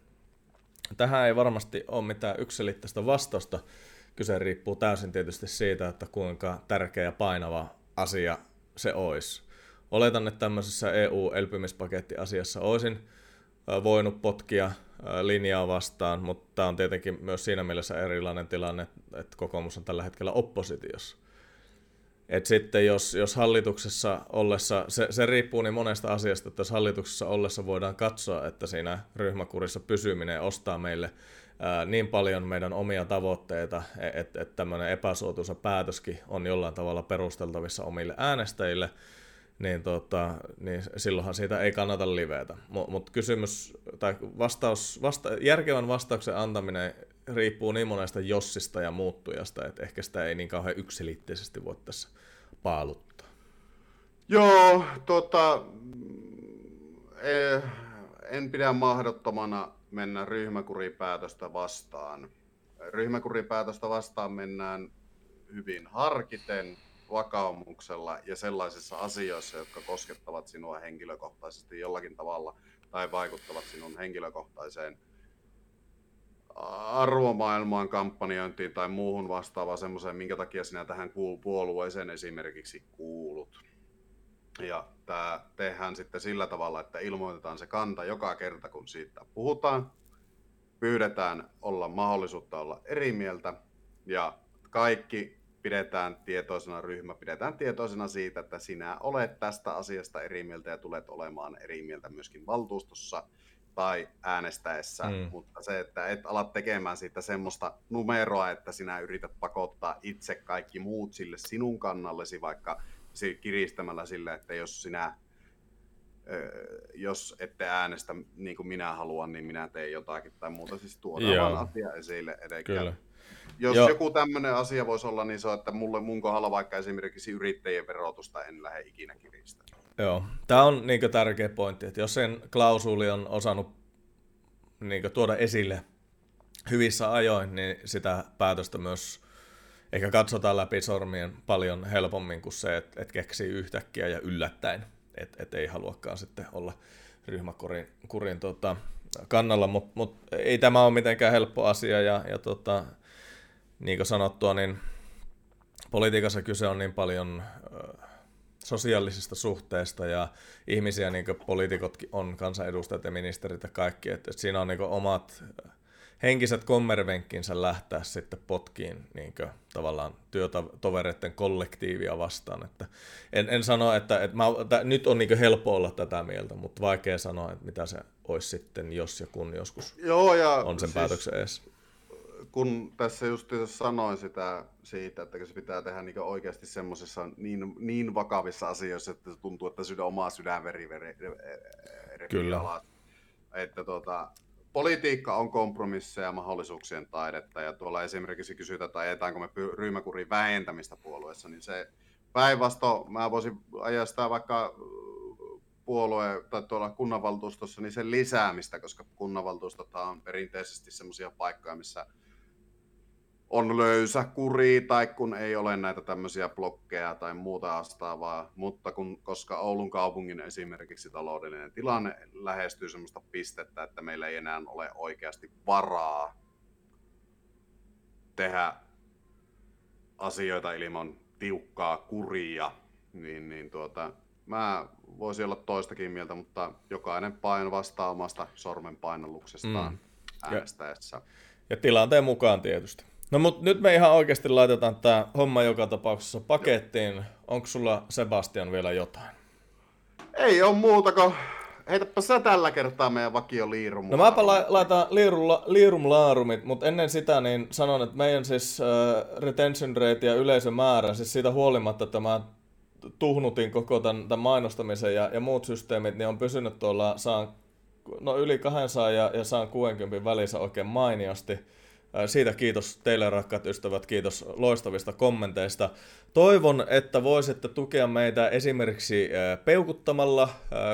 [SPEAKER 1] Tähän ei varmasti ole mitään yksilitteistä vastausta. Kyse riippuu täysin tietysti siitä, että kuinka tärkeä ja painava asia se olisi. Oletan, että tämmöisessä EU-elpymispakettiasiassa olisin voinut potkia linjaa vastaan, mutta tämä on tietenkin myös siinä mielessä erilainen tilanne, että kokoomus on tällä hetkellä oppositiossa. Et sitten jos, jos hallituksessa ollessa, se, se riippuu niin monesta asiasta, että jos hallituksessa ollessa voidaan katsoa, että siinä ryhmäkurissa pysyminen ostaa meille ää, niin paljon meidän omia tavoitteita, että et, et tämmöinen epäsuotuisa päätöskin on jollain tavalla perusteltavissa omille äänestäjille, niin, tota, niin silloinhan siitä ei kannata livetä. Mutta mut kysymys, tai vastaus, vasta, järkevän vastauksen antaminen riippuu niin monesta jossista ja muuttujasta, että ehkä sitä ei niin kauhean yksilitteisesti voi tässä paaluttaa.
[SPEAKER 2] Joo, tota, en pidä mahdottomana mennä ryhmäkuripäätöstä vastaan. Ryhmäkuripäätöstä vastaan mennään hyvin harkiten, vakaumuksella ja sellaisissa asioissa, jotka koskettavat sinua henkilökohtaisesti jollakin tavalla tai vaikuttavat sinun henkilökohtaiseen arvomaailmaan, kampanjointiin tai muuhun vastaavaan semmoiseen, minkä takia sinä tähän puolueeseen esimerkiksi kuulut. Ja tämä tehdään sitten sillä tavalla, että ilmoitetaan se kanta joka kerta, kun siitä puhutaan. Pyydetään olla mahdollisuutta olla eri mieltä ja kaikki pidetään tietoisena ryhmä, pidetään tietoisena siitä, että sinä olet tästä asiasta eri mieltä ja tulet olemaan eri mieltä myöskin valtuustossa tai äänestäessä, mm. mutta se, että et ala tekemään siitä semmoista numeroa, että sinä yrität pakottaa itse kaikki muut sille sinun kannallesi, vaikka kiristämällä sille, että jos sinä jos ette äänestä niin kuin minä haluan, niin minä teen jotakin tai muuta. Siis tuodaan vaan asia esille. Kyllä. Jos Joo. joku tämmöinen asia voisi olla, niin se on, että mulle mun kohdalla vaikka esimerkiksi yrittäjien verotusta en lähde ikinä kiristämään.
[SPEAKER 1] Joo, tämä on niin tärkeä pointti, että jos sen klausuli on osannut niin tuoda esille hyvissä ajoin, niin sitä päätöstä myös ehkä katsotaan läpi sormien paljon helpommin kuin se, että, että keksii yhtäkkiä ja yllättäen, että, että ei haluakaan sitten olla ryhmäkurin kurin, tota, kannalla, mutta mut, ei tämä ole mitenkään helppo asia ja, ja tota, niin kuin sanottua, niin politiikassa kyse on niin paljon sosiaalisista suhteista ja ihmisiä, niin kuin poliitikotkin on, kansanedustajat ja ministerit ja kaikki, että, että siinä on niin omat henkiset kommervenkkinsä lähteä sitten potkiin niin kuin, tavallaan työtovereiden kollektiivia vastaan. Että en, en sano, että, että mä, että nyt on niin helppo olla tätä mieltä, mutta vaikea sanoa, että mitä se olisi sitten, jos ja kun joskus
[SPEAKER 2] Joo, ja
[SPEAKER 1] on sen siis, päätöksen edes
[SPEAKER 2] kun tässä just sanoin sitä siitä, että se pitää tehdä niin oikeasti semmoisissa niin, niin vakavissa asioissa, että se tuntuu, että sydän, omaa sydänveri veri,
[SPEAKER 1] Kyllä. Alas.
[SPEAKER 2] Että tuota, politiikka on kompromisseja ja mahdollisuuksien taidetta, ja tuolla esimerkiksi kysytään, että ajetaaanko me ryhmäkurin vähentämistä puolueessa, niin se päinvastoin, mä voisin ajaa sitä vaikka puolue tai tuolla kunnanvaltuustossa, niin sen lisäämistä, koska kunnanvaltuustot on perinteisesti semmoisia paikkoja, missä on löysä kuri tai kun ei ole näitä tämmöisiä blokkeja tai muuta vastaavaa, mutta kun, koska Oulun kaupungin esimerkiksi taloudellinen tilanne lähestyy semmoista pistettä, että meillä ei enää ole oikeasti varaa tehdä asioita ilman tiukkaa kuria, niin, niin tuota, mä voisin olla toistakin mieltä, mutta jokainen paino vastaa omasta sormen painalluksestaan mm. äänestäessä. Ja,
[SPEAKER 1] ja tilanteen mukaan tietysti. No mut nyt me ihan oikeasti laitetaan tämä homma joka tapauksessa pakettiin. Onko sulla Sebastian vielä jotain?
[SPEAKER 2] Ei ole muuta kuin heitäpä sä tällä kertaa meidän vakio liirum.
[SPEAKER 1] No mäpä la- laitan liirum, liirum laarumit, mutta ennen sitä niin sanon, että meidän siis uh, retention rate ja yleisömäärä, siis siitä huolimatta, että mä tuhnutin koko tämän, tämän mainostamisen ja, ja muut systeemit, niin on pysynyt tuolla saan, no yli 200 ja, ja saan 60 välissä oikein mainiosti. Siitä kiitos teille rakkaat ystävät, kiitos loistavista kommenteista. Toivon, että voisitte tukea meitä esimerkiksi peukuttamalla,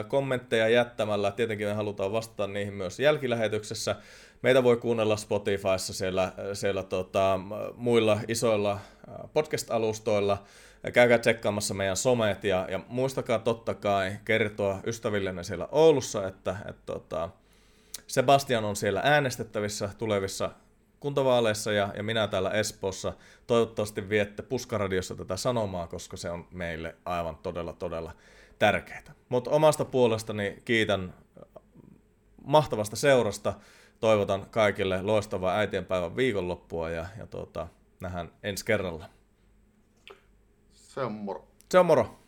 [SPEAKER 1] kommentteja jättämällä. Tietenkin me halutaan vastata niihin myös jälkilähetyksessä. Meitä voi kuunnella Spotifyssa siellä, siellä tota, muilla isoilla podcast-alustoilla. Käykää tsekkaamassa meidän somet ja, ja muistakaa totta kai kertoa ystävillenne siellä Oulussa, että, että tota, Sebastian on siellä äänestettävissä tulevissa kuntavaaleissa ja, ja minä täällä Espoossa. Toivottavasti viette Puskaradiossa tätä sanomaa, koska se on meille aivan todella, todella tärkeää. Mutta omasta puolestani kiitän mahtavasta seurasta. Toivotan kaikille loistavaa äitienpäivän viikonloppua ja, ja tuota, nähdään ensi kerralla.
[SPEAKER 2] Se on moro.
[SPEAKER 1] Se on moro.